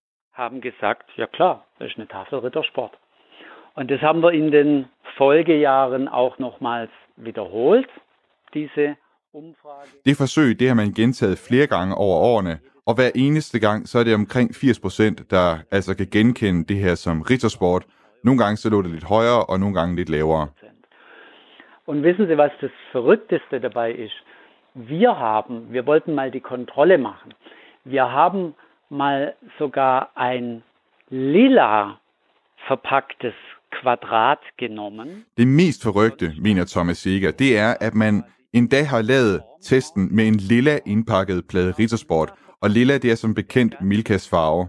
haben gesagt, ja klar, das ist eine Tafel Rittersport. Und das haben wir in den Folgejahren auch nochmals wiederholt, diese Umfrage. Det forsøg, det har man gentaget flere gange over årene, og hver eneste gang, så er det omkring 80%, der altså kan genkende det her som Rittersport. Nogle gange så lå det lidt højere, og nogle gange lidt lavere. Und wissen Sie, was das Verrückteste dabei ist? Wir haben, wir wollten mal die Kontrolle machen. Wir haben mal sogar ein lila verpacktes Quadrat genommen. Det mest forrygte, mener Thomas Seger, det er, at man endda har lavet testen med en lilla indpakket plade Rittersport, og lilla det er som bekendt Milkas farve.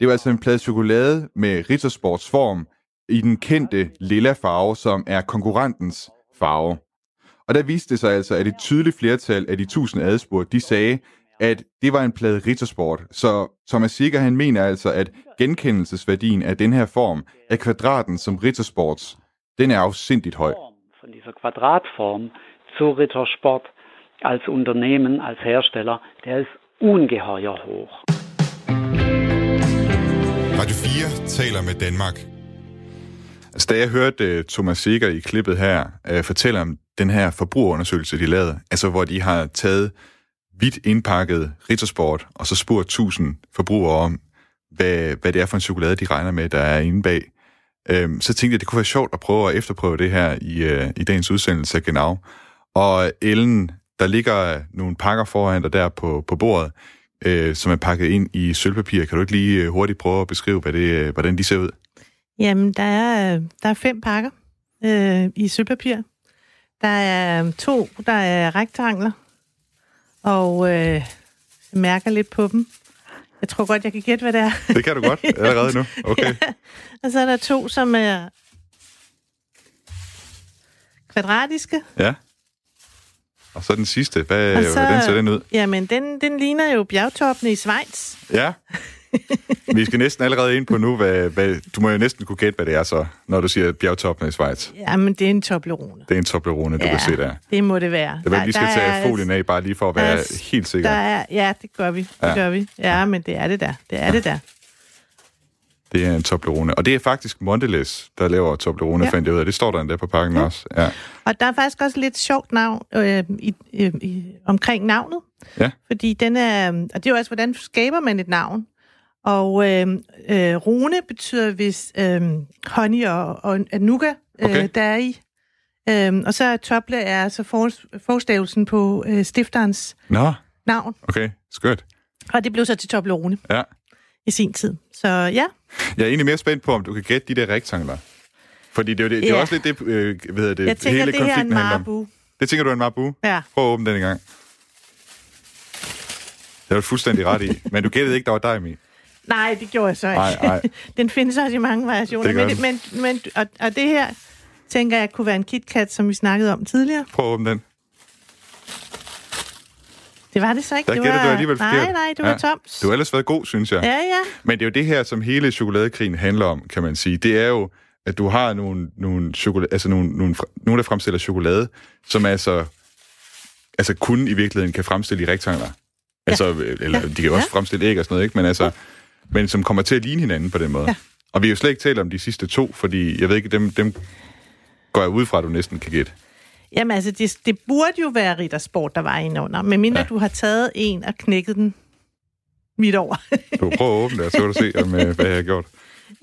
Det var altså en plade chokolade med Rittersports form i den kendte lilla farve, som er konkurrentens farve. Og der viste det sig altså, at et tydeligt flertal af de tusind adspurgte, de sagde, at det var en plade Rittersport. Så Thomas Sikker, han mener altså, at genkendelsesværdien af den her form af kvadraten som Rittersports, den er afsindigt høj. Von dieser Quadratform zu Rittersport als Unternehmen, als Hersteller, der ist ungeheuer hoch. Radio 4 taler med Danmark. Altså, da jeg hørte uh, Thomas Sikker i klippet her uh, fortælle om den her forbrugerundersøgelse, de lavede, altså hvor de har taget vidt indpakket Rittersport, og så spurgt 1000 forbrugere om, hvad, hvad det er for en chokolade, de regner med, der er inde bag. Øhm, så tænkte jeg, det kunne være sjovt at prøve at efterprøve det her i, øh, i dagens udsendelse af Genau. Og Ellen, der ligger nogle pakker foran dig der på, på bordet, øh, som er pakket ind i sølvpapir. Kan du ikke lige øh, hurtigt prøve at beskrive, hvad det, øh, hvordan de ser ud? Jamen, der er, øh, der er fem pakker øh, i sølvpapir. Der er to, der er rektangler, og øh, mærker lidt på dem. Jeg tror godt, jeg kan gætte, hvad det er. Det kan du godt, allerede nu. Okay. ja. Og så er der to, som er kvadratiske. Ja. Og så den sidste. Hvad, så, hvordan ser den ud? Jamen, den, den ligner jo bjergtoppene i Schweiz. Ja. Vi skal næsten allerede ind på nu, hvad, hvad, du må jo næsten kunne gætte, hvad det er så, når du siger bjergtoppene i Schweiz. Jamen, det er en Toblerone. Det er en Toblerone, du ja, kan se der. det må det være. Det er, vi skal der tage er, folien af, bare lige for at være der, helt sikker. Der er, ja, det gør vi. Det ja. gør vi. Ja, men det er det der. Det er ja. det der. Det er en Toblerone. Og det er faktisk Mondelez, der laver Toblerone, ja. fandt jeg ud af. Det står der endda på pakken ja. også. Ja. Og der er faktisk også lidt sjovt navn øh, i, øh, i, omkring navnet. Ja. Fordi den er... Og det er jo også, hvordan skaber man et navn? Og øh, øh, rune betyder hvis øh, honey og, og nougat, øh, okay. der er i. Øh, og så er tople er så for, forstavelsen på øh, stifterens Nå. navn. Okay, skørt. Og det blev så til Toblerone. Ja. I sin tid. Så ja. Jeg er egentlig mere spændt på, om du kan gætte de der rektangler. Fordi det er jo det, ja. det er også lidt det, øh, hvad hedder det, jeg tænker, hele det her er en marabu. Det tænker du er en marabu? Ja. Prøv at åbne den en gang. Det var fuldstændig ret i. Men du gættede ikke, der var dig, Emil. Nej, det gjorde jeg så ikke. Nej, nej. den findes også i mange variationer. Men, men, men, og, og det her, tænker jeg, kunne være en KitKat, som vi snakkede om tidligere. Prøv at åbne den. Det var det så ikke. Der det var... du alligevel Nej, forkert. nej, du var ja. toms. Du har ellers været god, synes jeg. Ja, ja. Men det er jo det her, som hele chokoladekrigen handler om, kan man sige. Det er jo, at du har nogle, nogle, chokolade, altså nogle, nogle, nogle der fremstiller chokolade, som altså, altså kun i virkeligheden kan fremstille i rektangler. Ja. Altså, eller ja. de kan også ja. fremstille æg og sådan noget, ikke? Men altså, ja. Men som kommer til at ligne hinanden på den måde. Ja. Og vi har jo slet ikke talt om de sidste to, fordi jeg ved ikke, dem, dem går jeg ud fra, at du næsten kan gætte. Jamen altså, det, det burde jo være Rittersport, der var inde under. Men mindre ja. du har taget en og knækket den midt over. du prøver at åbne det, så kan du se, om, hvad jeg har gjort.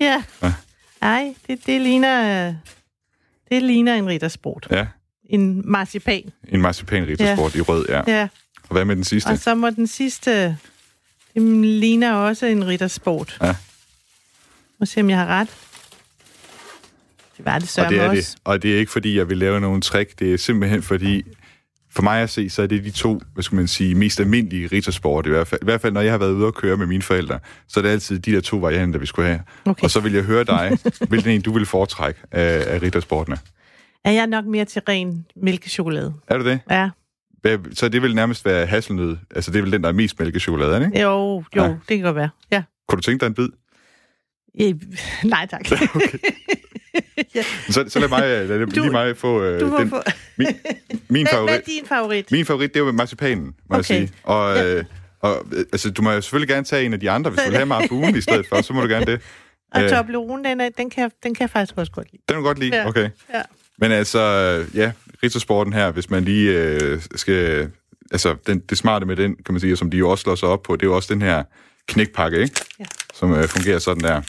Ja. ja. Ej, det, det, ligner, det ligner en Rittersport. Ja. En marcipan. En marcipan Rittersport ja. i rød, ja. ja. Og hvad med den sidste? Og så må den sidste... Det ligner også en Rittersport. Ja. Må se, om jeg har ret. Det var det og det er også. Det. Og det er ikke, fordi jeg vil lave nogen trick. Det er simpelthen, fordi for mig at se, så er det de to, hvad skal man sige, mest almindelige rittersport i hvert fald. I hvert fald, når jeg har været ude og køre med mine forældre, så er det altid de der to varianter, vi skulle have. Okay. Og så vil jeg høre dig, hvilken en du vil foretrække af, af rittersportene. Er jeg nok mere til ren mælkechokolade? Er du det? Ja. Så det vil nærmest være hasselnød. Altså, det er vel den, der er mest mælkechokolade, ikke? Jo, jo, ja. det kan godt være. Ja. Kunne du tænke dig en bid? Ja, nej, tak. okay. ja. så, så lad mig, lad du, lige mig få, uh, den, få... min, min favorit. Hvad er din favorit? Min favorit, det er jo marcipanen, må okay. jeg sige. Og, ja. øh, og altså, du må jo selvfølgelig gerne tage en af de andre, hvis du vil have marabuen i stedet for, så må du gerne det. Og uh, Toblerone, den, er, den, kan, den kan jeg faktisk også godt lide. Den kan du godt lide? Ja. Okay. Ja. Men altså, ja, Rittersporten her, hvis man lige øh, skal... Altså, den, det smarte med den, kan man sige, som de jo også slår sig op på, det er jo også den her knækpakke, ikke? Ja. Som øh, fungerer sådan der.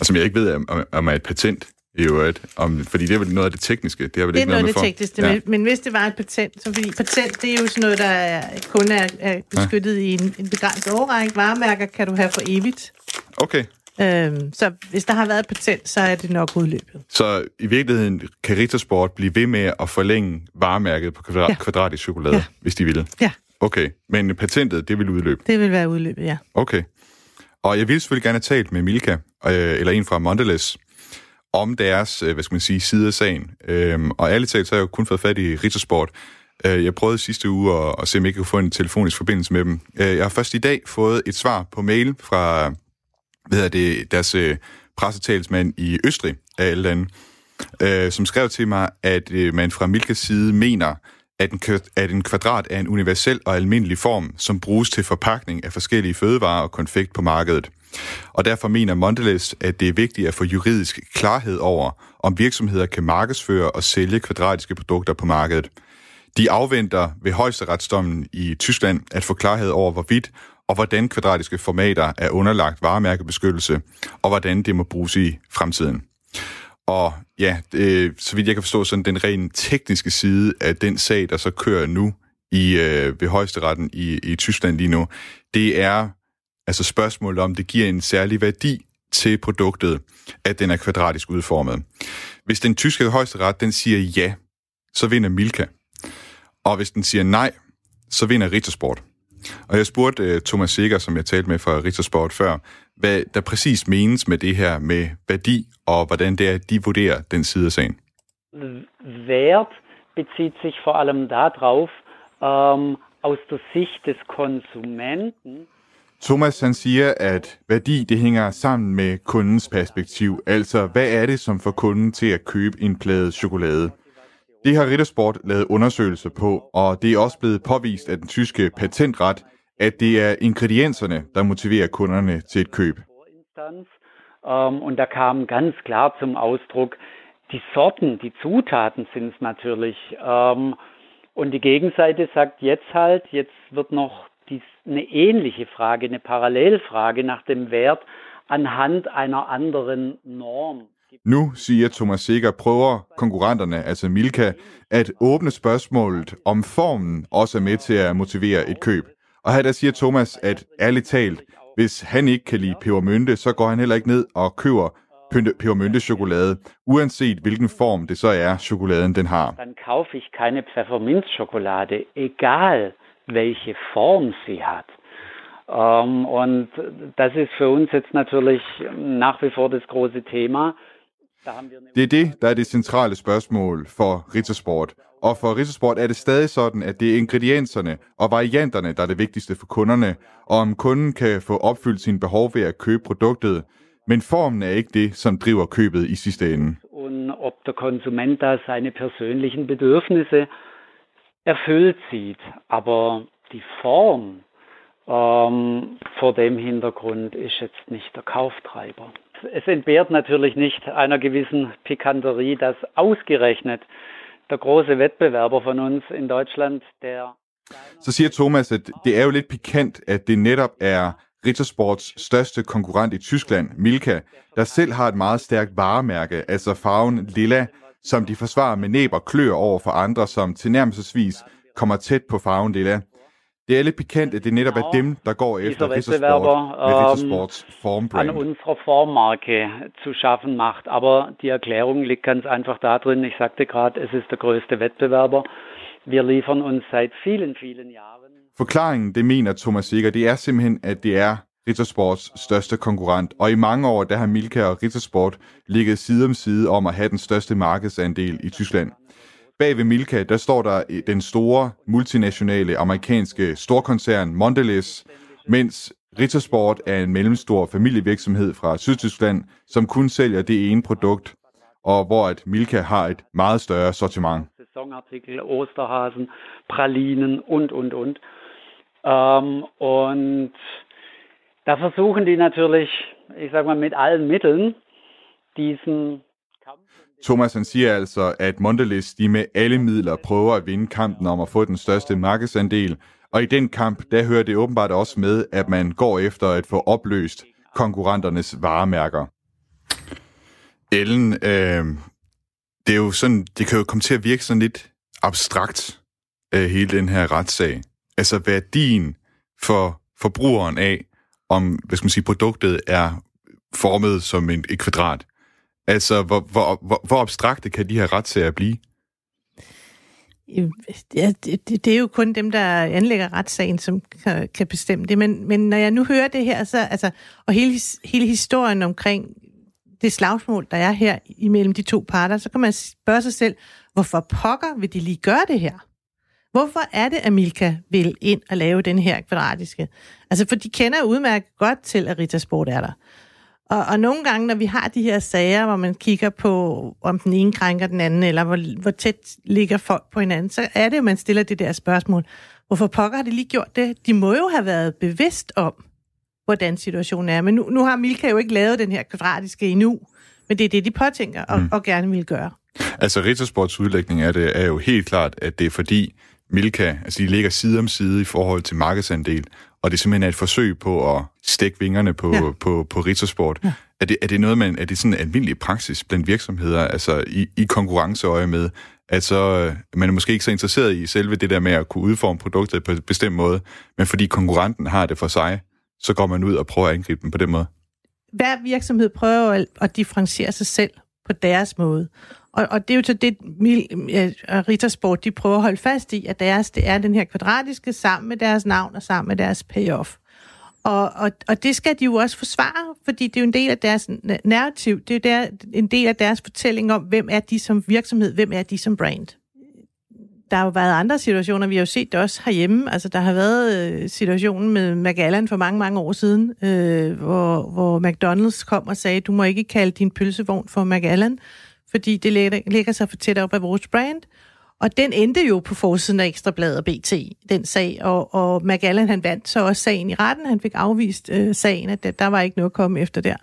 Og som jeg ikke ved, om, om er et patent i øvrigt. Om, fordi det er vel noget af det tekniske. Det, er, vel det er ikke noget af det tekniske, ja. men, men hvis det var et patent, så fordi patent, det er jo sådan noget, der er, kun er, er beskyttet ja. i en, en begrænset overrække. Varemærker kan du have for evigt. Okay. Øhm, så hvis der har været et patent, så er det nok udløbet. Så i virkeligheden kan Rittersport blive ved med at forlænge varemærket på kvadrat, ja. kvadratisk chokolade, ja. hvis de vil? Ja. Okay, men patentet, det vil udløbe? Det vil være udløbet, ja. Okay. Og jeg ville selvfølgelig gerne have talt med Milka, øh, eller en fra Mondelez, om deres, øh, hvad skal man sige, side af sagen. Øhm, og ærligt talt, så har jeg jo kun fået fat i Rittersport. Øh, jeg prøvede sidste uge at, at se, om jeg kunne få en telefonisk forbindelse med dem. Øh, jeg har først i dag fået et svar på mail fra hvad er det, deres øh, pressetalsmand i Østrig af alle lande, øh, som skrev til mig, at øh, man fra Milkas side mener, at en, at en kvadrat er en universel og almindelig form, som bruges til forpakning af forskellige fødevarer og konfekt på markedet. Og derfor mener Mondelez, at det er vigtigt at få juridisk klarhed over, om virksomheder kan markedsføre og sælge kvadratiske produkter på markedet. De afventer ved højesteretsdommen i Tyskland at få klarhed over, hvorvidt og hvordan kvadratiske formater er underlagt varemærkebeskyttelse, og hvordan det må bruges i fremtiden. Og ja, øh, så vidt jeg kan forstå, sådan den rent tekniske side af den sag, der så kører nu i øh, ved højesteretten i, i Tyskland lige nu, det er altså spørgsmålet om, det giver en særlig værdi til produktet, at den er kvadratisk udformet. Hvis den tyske højesteret, den siger ja, så vinder Milka. Og hvis den siger nej, så vinder Rittersport. Og jeg spurgte uh, Thomas Sikker, som jeg talte med fra Rittersport før, hvad der præcis menes med det her med værdi, og hvordan det er, de vurderer den side af sagen. Wert bezieht sich vor allem darauf, ähm, aus der Sicht des Konsumenten, Thomas han siger, at værdi det hænger sammen med kundens perspektiv. Altså, hvad er det, som får kunden til at købe en plade chokolade? Det har Rittersport lavet undersøgelser på, og det er også blevet påvist af den tyske patentret, at det er ingredienserne, der motiverer kunderne til et køb. Um, und da kam ganz klar zum Ausdruck, die Sorten, die Zutaten sind es natürlich. Um, und die Gegenseite sagt jetzt halt, jetzt wird noch eine ähnliche Frage, eine Parallelfrage nach dem Wert anhand einer anderen Norm. Nu, siger Thomas Sikker, prøver konkurrenterne, altså Milka, at åbne spørgsmålet, om formen også er med til at motivere et køb. Og her der siger Thomas, at ærligt talt, hvis han ikke kan lide pebermynte, så går han heller ikke ned og køber pebermynte chokolade, uanset hvilken form det så er, chokoladen den har. Dann kaufe ich keine Pfefferminzschokolade, egal welche Form sie hat. Um, und das ist für uns jetzt natürlich nach wie vor das große Thema. Det er det, der er det centrale spørgsmål for Rittersport. Og for Rittersport er det stadig sådan, at det er ingredienserne og varianterne, der er det vigtigste for kunderne, og om kunden kan få opfyldt sine behov ved at købe produktet. Men formen er ikke det, som driver købet i sidste ende. Ob der Konsument da seine persönlichen Bedürfnisse erfüllt sieht. Aber die Form ähm, vor dem Hintergrund ist jetzt nicht der Kauftreiber. Es entbehrt natürlich nicht einer gewissen Pikanterie, dass ausgerechnet der große Wettbewerber von uns in Deutschland, der Så siger Thomas, at det er jo lidt pikant, at det netop er Rittersports største konkurrent i Tyskland, Milka, der selv har et meget stærkt varemærke, altså farven lilla, som de forsvarer med næb og klør over for andre, som tilnærmelsesvis kommer tæt på farven lilla. Det er lidt pikant, at det netop er dem, der går efter Rittersport med Rittersports formbrand. an unserer Formmarke zu schaffen macht. Aber die Erklärung liegt ganz einfach darin, ich sagte gerade, es ist der größte Wettbewerber. Wir liefern uns seit vielen, vielen Jahren. Forklaringen, det mener Thomas Sikker, det er simpelthen, at det er Rittersports største konkurrent. Og i mange år, der har Milka og Rittersport ligget side om side om at have den største markedsandel i Tyskland. Bag ved Milka, der står der øh, den store multinationale amerikanske storkoncern Mondelez, mens Rittersport er en mellemstor familievirksomhed fra Sydtyskland, som kun sælger det ene produkt, og hvor at Milka har et meget større sortiment. Saisonartikel, Osterhasen, Pralinen und, und, und. Ähm, und da versuchen die natürlich, ich sag mal, mit allen Mitteln diesen Thomas han siger altså, at Mondelez de med alle midler prøver at vinde kampen om at få den største markedsandel, og i den kamp, der hører det åbenbart også med, at man går efter at få opløst konkurrenternes varemærker. Ellen, øh, det er jo sådan, det kan jo komme til at virke sådan lidt abstrakt, øh, hele den her retssag. Altså værdien for forbrugeren af, om hvad skal man sige, produktet er formet som en, et kvadrat. Altså, hvor, hvor, hvor, hvor abstrakte kan de her retssager blive? Ja, det, det er jo kun dem, der anlægger retssagen, som kan, kan bestemme det. Men, men når jeg nu hører det her, så, altså, og hele, hele historien omkring det slagsmål, der er her imellem de to parter, så kan man spørge sig selv, hvorfor pokker vil de lige gøre det her? Hvorfor er det, at Milka vil ind og lave den her kvadratiske? Altså, for de kender udmærket godt til, at Rita Sport er der. Og, og nogle gange, når vi har de her sager, hvor man kigger på, om den ene krænker den anden, eller hvor, hvor tæt ligger folk på hinanden, så er det, at man stiller det der spørgsmål. Hvorfor pokker har de lige gjort det? De må jo have været bevidst om, hvordan situationen er. Men nu, nu har Milka jo ikke lavet den her kvadratiske endnu, men det er det, de påtænker og, mm. og gerne vil gøre. Altså Rittersports udlægning af det er jo helt klart, at det er fordi Milka, altså de ligger side om side i forhold til markedsandel, og det simpelthen er et forsøg på at stikke vingerne på, ja. på, på, på Rittersport. Ja. Er, det, er det noget, man, er det sådan en almindelig praksis blandt virksomheder, altså i, i konkurrenceøje med, at så øh, man er måske ikke så interesseret i selve det der med at kunne udforme produktet på en bestemt måde, men fordi konkurrenten har det for sig, så går man ud og prøver at angribe dem på den måde. Hver virksomhed prøver at, at differentiere sig selv på deres måde. Og, og det er jo så det, Rittersport, de prøver at holde fast i, at deres, det er den her kvadratiske sammen med deres navn og sammen med deres payoff. Og, og, og det skal de jo også forsvare, fordi det er jo en del af deres narrativ, det er jo der, en del af deres fortælling om, hvem er de som virksomhed, hvem er de som brand. Der har jo været andre situationer, vi har jo set det også herhjemme. Altså, der har været øh, situationen med McAllen for mange, mange år siden, øh, hvor, hvor McDonald's kom og sagde, du må ikke kalde din pølsevogn for McAllen, fordi det ligger sig for tæt op af vores brand. Og den endte jo på forsiden af Ekstrabladet og BT, den sag. Og, og McAllen, han vandt så også sagen i retten. Han fik afvist øh, sagen, at der, der var ikke noget at komme efter der.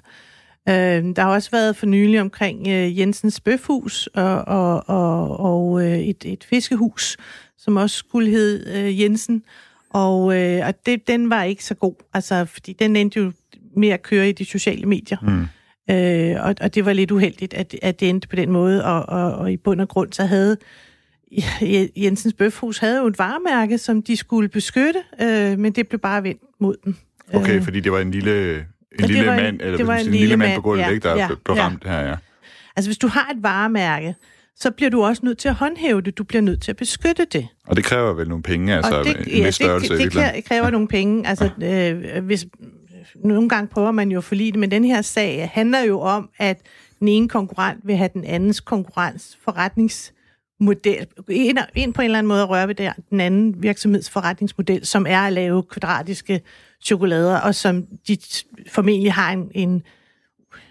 Øh, der har også været for nylig omkring øh, Jensens Bøfhus og, og, og, og øh, et, et fiskehus, som også skulle hedde øh, Jensen. Og, øh, og det, den var ikke så god, altså, fordi den endte jo med at køre i de sociale medier. Mm. Øh, og, og det var lidt uheldigt, at, at det endte på den måde, og, og, og i bund og grund så havde Jensens Bøfhus havde jo et varemærke, som de skulle beskytte, øh, men det blev bare vendt mod dem. Okay, øh, fordi det var en lille, en lille mand, en, eller det var en, en lille mand på gulvet, ja, ikke, der ja, blev ramt ja. her, ja. Altså, hvis du har et varemærke, så bliver du også nødt til at håndhæve det. Du bliver nødt til at beskytte det. Og det kræver vel nogle penge, altså og det, en ja, størrelse? Det, det, det kræver nogle penge. Altså, ja. øh, hvis, nogle gange prøver man jo at forlige det, men den her sag handler jo om, at den ene konkurrent vil have den andens konkurrens forretningsmodel, ind, ind på en eller anden måde at røre ved der, den anden virksomheds forretningsmodel, som er at lave kvadratiske chokolader, og som de formentlig har en, en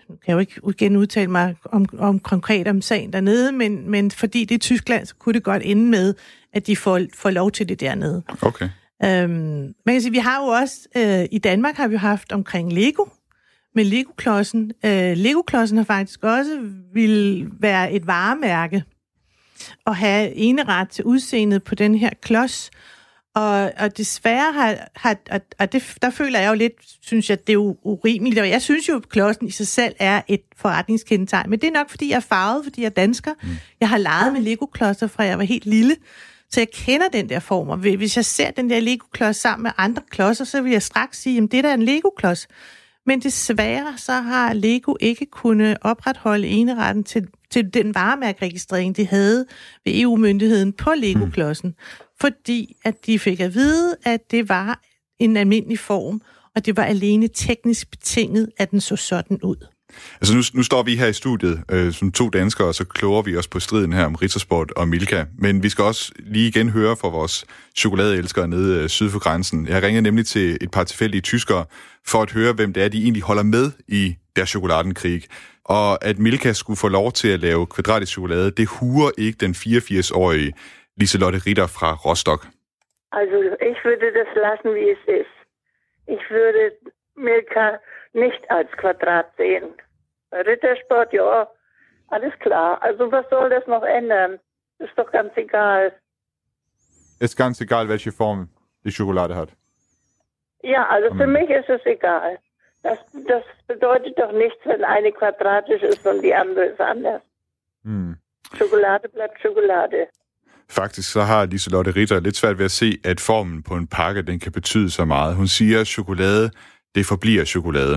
nu kan jeg jo ikke igen udtale mig om, om konkret om sagen dernede, men, men fordi det er Tyskland, så kunne det godt ende med, at de får, får lov til det dernede. Okay. Øhm, man kan sige, vi har jo også, øh, i Danmark har vi jo haft omkring Lego, med Lego-klodsen. Øh, Lego-klodsen har faktisk også vil være et varemærke og have eneret til udseendet på den her klods. Og, og desværre har, har og, og det, der føler jeg jo lidt, synes jeg, det er urimeligt. Og jeg synes jo, at klodsen i sig selv er et forretningskendetegn. Men det er nok, fordi jeg er farvet, fordi jeg er dansker. Mm. Jeg har leget med Lego-klodser, fra jeg var helt lille. Så jeg kender den der form, og hvis jeg ser den der Lego-klods sammen med andre klodser, så vil jeg straks sige, at det der er en Lego-klods. Men desværre så har Lego ikke kunnet opretholde eneretten til, til den varemærkeregistrering, de havde ved EU-myndigheden på Lego-klodsen. Fordi at de fik at vide, at det var en almindelig form, og det var alene teknisk betinget, at den så sådan ud. Altså nu, nu står vi her i studiet øh, som to danskere, og så kloger vi os på striden her om Rittersport og Milka. Men vi skal også lige igen høre fra vores chokoladeelskere nede øh, syd for grænsen. Jeg ringede nemlig til et par tilfældige tyskere for at høre, hvem det er, de egentlig holder med i der chokoladenkrig. Og at Milka skulle få lov til at lave kvadratisk chokolade, det huer ikke den 84-årige Liselotte Ritter fra Rostock. Also ich würde das lassen, wie es ist. Ich würde Milka nicht als Quadrat sehen. Rittersport, ja, alles klar. Also was soll das noch ändern? Ist doch ganz egal. Ist ganz egal, welche Form die Schokolade hat. Ja, also für mich ist es egal. Das, das bedeutet doch nichts, wenn eine quadratisch ist und die andere ist anders. Hmm. Chokolade bleibt Chokolade. Faktisk så har Liselotte Ritter lidt svært ved at se, at formen på en pakke, den kan betyde så meget. Hun siger, at chokolade, det forbliver chokolade.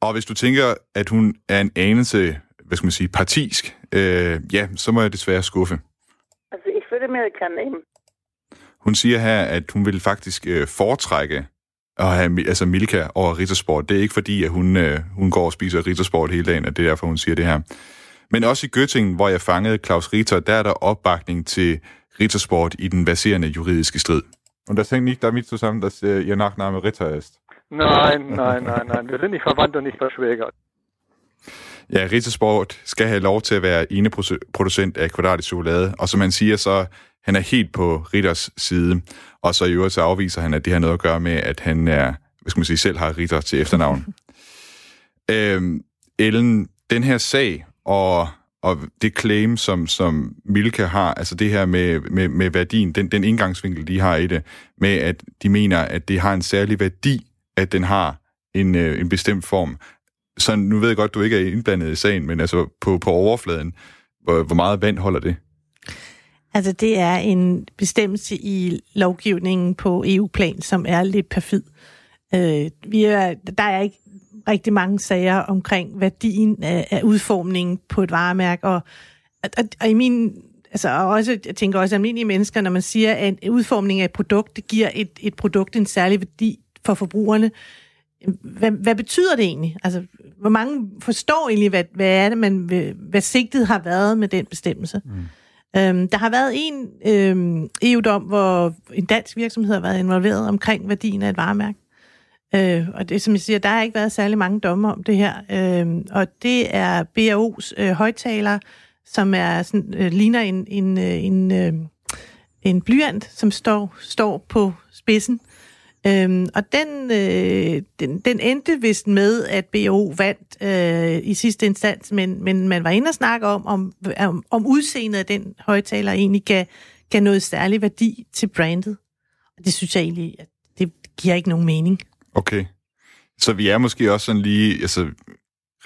Og hvis du tænker, at hun er en anelse, hvad skal man sige, partisk, øh, ja, så må jeg desværre skuffe. Altså, ich würde Milka nehmen. Hun siger her, at hun vil faktisk øh, foretrække at have altså Milka over Rittersport. Det er ikke fordi, at hun, øh, hun går og spiser Rittersport hele dagen, og det er derfor, hun siger det her. Men også i Göttingen, hvor jeg fangede Claus Ritter, der er der opbakning til Rittersport i den baserende juridiske strid. Und das hängt nicht damit zusammen, dass äh, Ihr Nachname Ritter ist. Nein, nein, nein, nein. Wir sind nicht verwandt und nicht verschwägert. Ja, Rittersport skal have lov til at være ene producent af kvadratisk chokolade, og som man siger, så han er helt på Ritters side, og så i øvrigt så afviser han, at det har noget at gøre med, at han er, hvad skal man sige, selv har Ritter til efternavn. øhm, Ellen, den her sag og, og det claim, som, som Milka har, altså det her med, med, med værdien, den, den indgangsvinkel, de har i det, med at de mener, at det har en særlig værdi, at den har en, øh, en bestemt form. Så nu ved jeg godt, du ikke er indblandet i sagen, men altså på, på overfladen, hvor, hvor meget vand holder det? Altså, det er en bestemmelse i lovgivningen på EU-plan, som er lidt perfid. Øh, vi er, der er ikke rigtig mange sager omkring værdien af, af udformningen på et varemærke, og, og, og i min altså og også, jeg tænker også almindelige mennesker, når man siger, at en udformning af et produkt, det giver et, et produkt en særlig værdi for forbrugerne. Hvad, hvad betyder det egentlig? Altså, hvor mange forstår egentlig, hvad, hvad er det, man, hvad sigtet har været med den bestemmelse? Mm. Øhm, der har været en øhm, EU-dom, hvor en dansk virksomhed har været involveret omkring værdien af et varemærke. Øh, og det, som jeg siger, der har ikke været særlig mange domme om det her. Øh, og det er BAO's øh, højtaler, som er sådan, øh, ligner en, en, øh, en, øh, en blyant, som står, står på spidsen. Øhm, og den, øh, den, den endte vist med, at BO vandt øh, i sidste instans, men, men man var inde og snakke om, om, om, om udseendet af den højtaler egentlig gav, gav noget særlig værdi til brandet. Og det synes jeg egentlig, at det giver ikke nogen mening. Okay. Så vi er måske også sådan lige, altså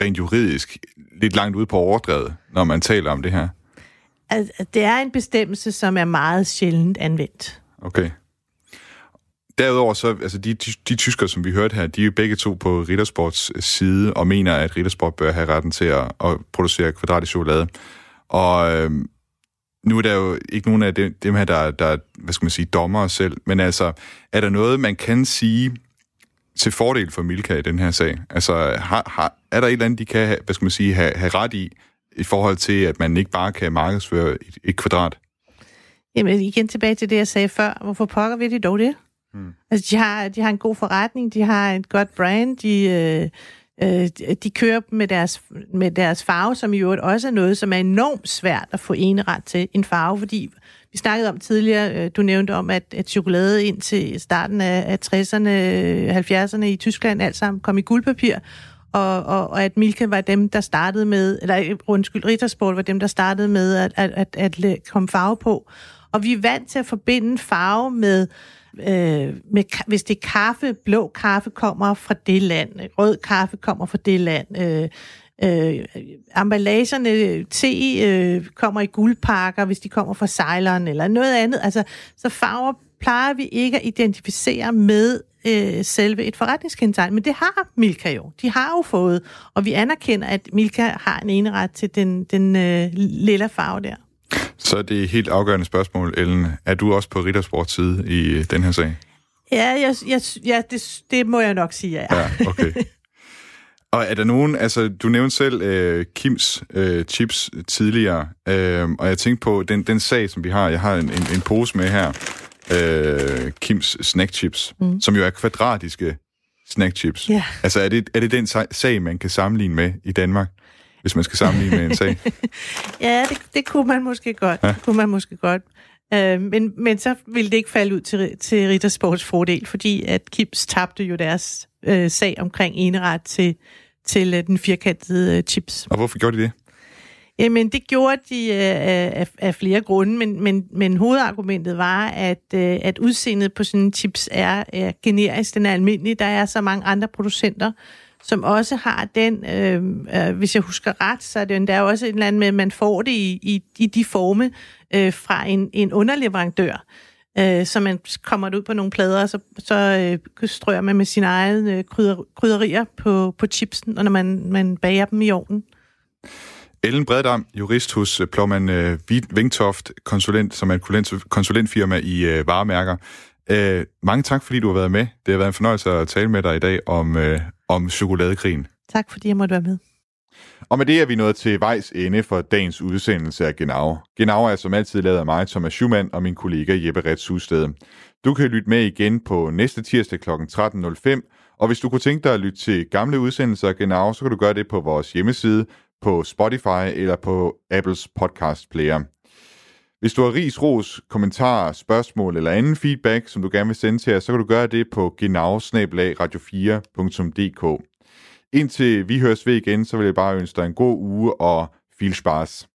rent juridisk, lidt langt ude på overdrevet, når man taler om det her. Altså, det er en bestemmelse, som er meget sjældent anvendt. Okay. Derudover så, altså de, de, de tyskere, som vi hørte her, de er jo begge to på Rittersports øh, side og mener, at Rittersport bør have retten til at, at producere kvadratisk chokolade. Og øh, nu er der jo ikke nogen af dem, dem her, der, der hvad skal man sige, dommer selv, men altså, er der noget, man kan sige til fordel for Milka i den her sag? Altså, har, har, er der et eller andet, de kan, hvad skal man sige, have, have ret i, i forhold til, at man ikke bare kan markedsføre et, et kvadrat? Jamen igen tilbage til det, jeg sagde før. Hvorfor pokker vi de dog det? Mm. Altså, de har, de har en god forretning, de har et godt brand, de, øh, øh, de kører med deres, med deres farve, som i øvrigt også er noget, som er enormt svært at få ret til en farve, fordi vi snakkede om tidligere, øh, du nævnte om, at, at chokolade ind til starten af, af 60'erne, 70'erne i Tyskland alt sammen kom i guldpapir, og, og, og at Milka var dem, der startede med, eller øh, undskyld, Rittersport var dem, der startede med at, at, at, at komme farve på. Og vi er vant til at forbinde farve med, øh, Øh, med, hvis det er kaffe, blå kaffe kommer fra det land, øh, rød kaffe kommer fra det land, øh, øh, emballagerne, te øh, kommer i guldpakker, hvis de kommer fra sejleren eller noget andet. Altså, så farver plejer vi ikke at identificere med øh, selve et forretningskendetegn, men det har Milka jo. De har jo fået, og vi anerkender, at Milka har en eneret til den, den øh, lille farve der. Så det er et helt afgørende spørgsmål, Ellen. Er du også på Rittersports side i øh, den her sag? Ja, jeg, jeg, ja det, det må jeg nok sige, ja. ja okay. Og er der nogen, altså du nævnte selv øh, Kims øh, chips tidligere, øh, og jeg tænkte på den, den sag, som vi har, jeg har en, en, en pose med her, øh, Kims snack chips, mm. som jo er kvadratiske snack chips. Yeah. Altså er det, er det den sag, man kan sammenligne med i Danmark? Hvis man skal sammenligne med en sag? ja, det, det kunne man måske godt. Ja. Det kunne man måske godt. Øh, men, men så ville det ikke falde ud til, til Rittersports fordel, fordi at Kips tabte jo deres øh, sag omkring eneret til, til øh, den firkantede øh, chips. Og hvorfor gjorde de det? Jamen, det gjorde de øh, af, af flere grunde, men, men, men hovedargumentet var, at, øh, at udseendet på sådan en chips er, er generisk, den er almindelig. Der er så mange andre producenter, som også har den, øh, øh, hvis jeg husker ret, så er det endda også et eller andet med, at man får det i, i, i de forme øh, fra en, en underleverandør. Øh, så man kommer det ud på nogle plader, og så, så øh, strøger man med sine egne øh, krydder, krydderier på, på chipsen, og når man, man bager dem i ovnen. Ellen Breddam, jurist hos øh, øh, Vingtoft, konsulent, som er et konsulentfirma i øh, varemærker. Øh, mange tak, fordi du har været med. Det har været en fornøjelse at tale med dig i dag om, øh, om chokoladekrigen. Tak, fordi jeg måtte være med. Og med det er vi nået til vejs ende for dagens udsendelse af Genau. Genau er som altid lavet af mig, Thomas Schumann, og min kollega Jeppe Rets Husted. Du kan lytte med igen på næste tirsdag kl. 13.05, og hvis du kunne tænke dig at lytte til gamle udsendelser af Genau, så kan du gøre det på vores hjemmeside, på Spotify eller på Apples podcast player. Hvis du har ris, ros, kommentarer, spørgsmål eller anden feedback, som du gerne vil sende til os, så kan du gøre det på genau4.dk. Indtil vi høres ved igen, så vil jeg bare ønske dig en god uge og viel Spaß.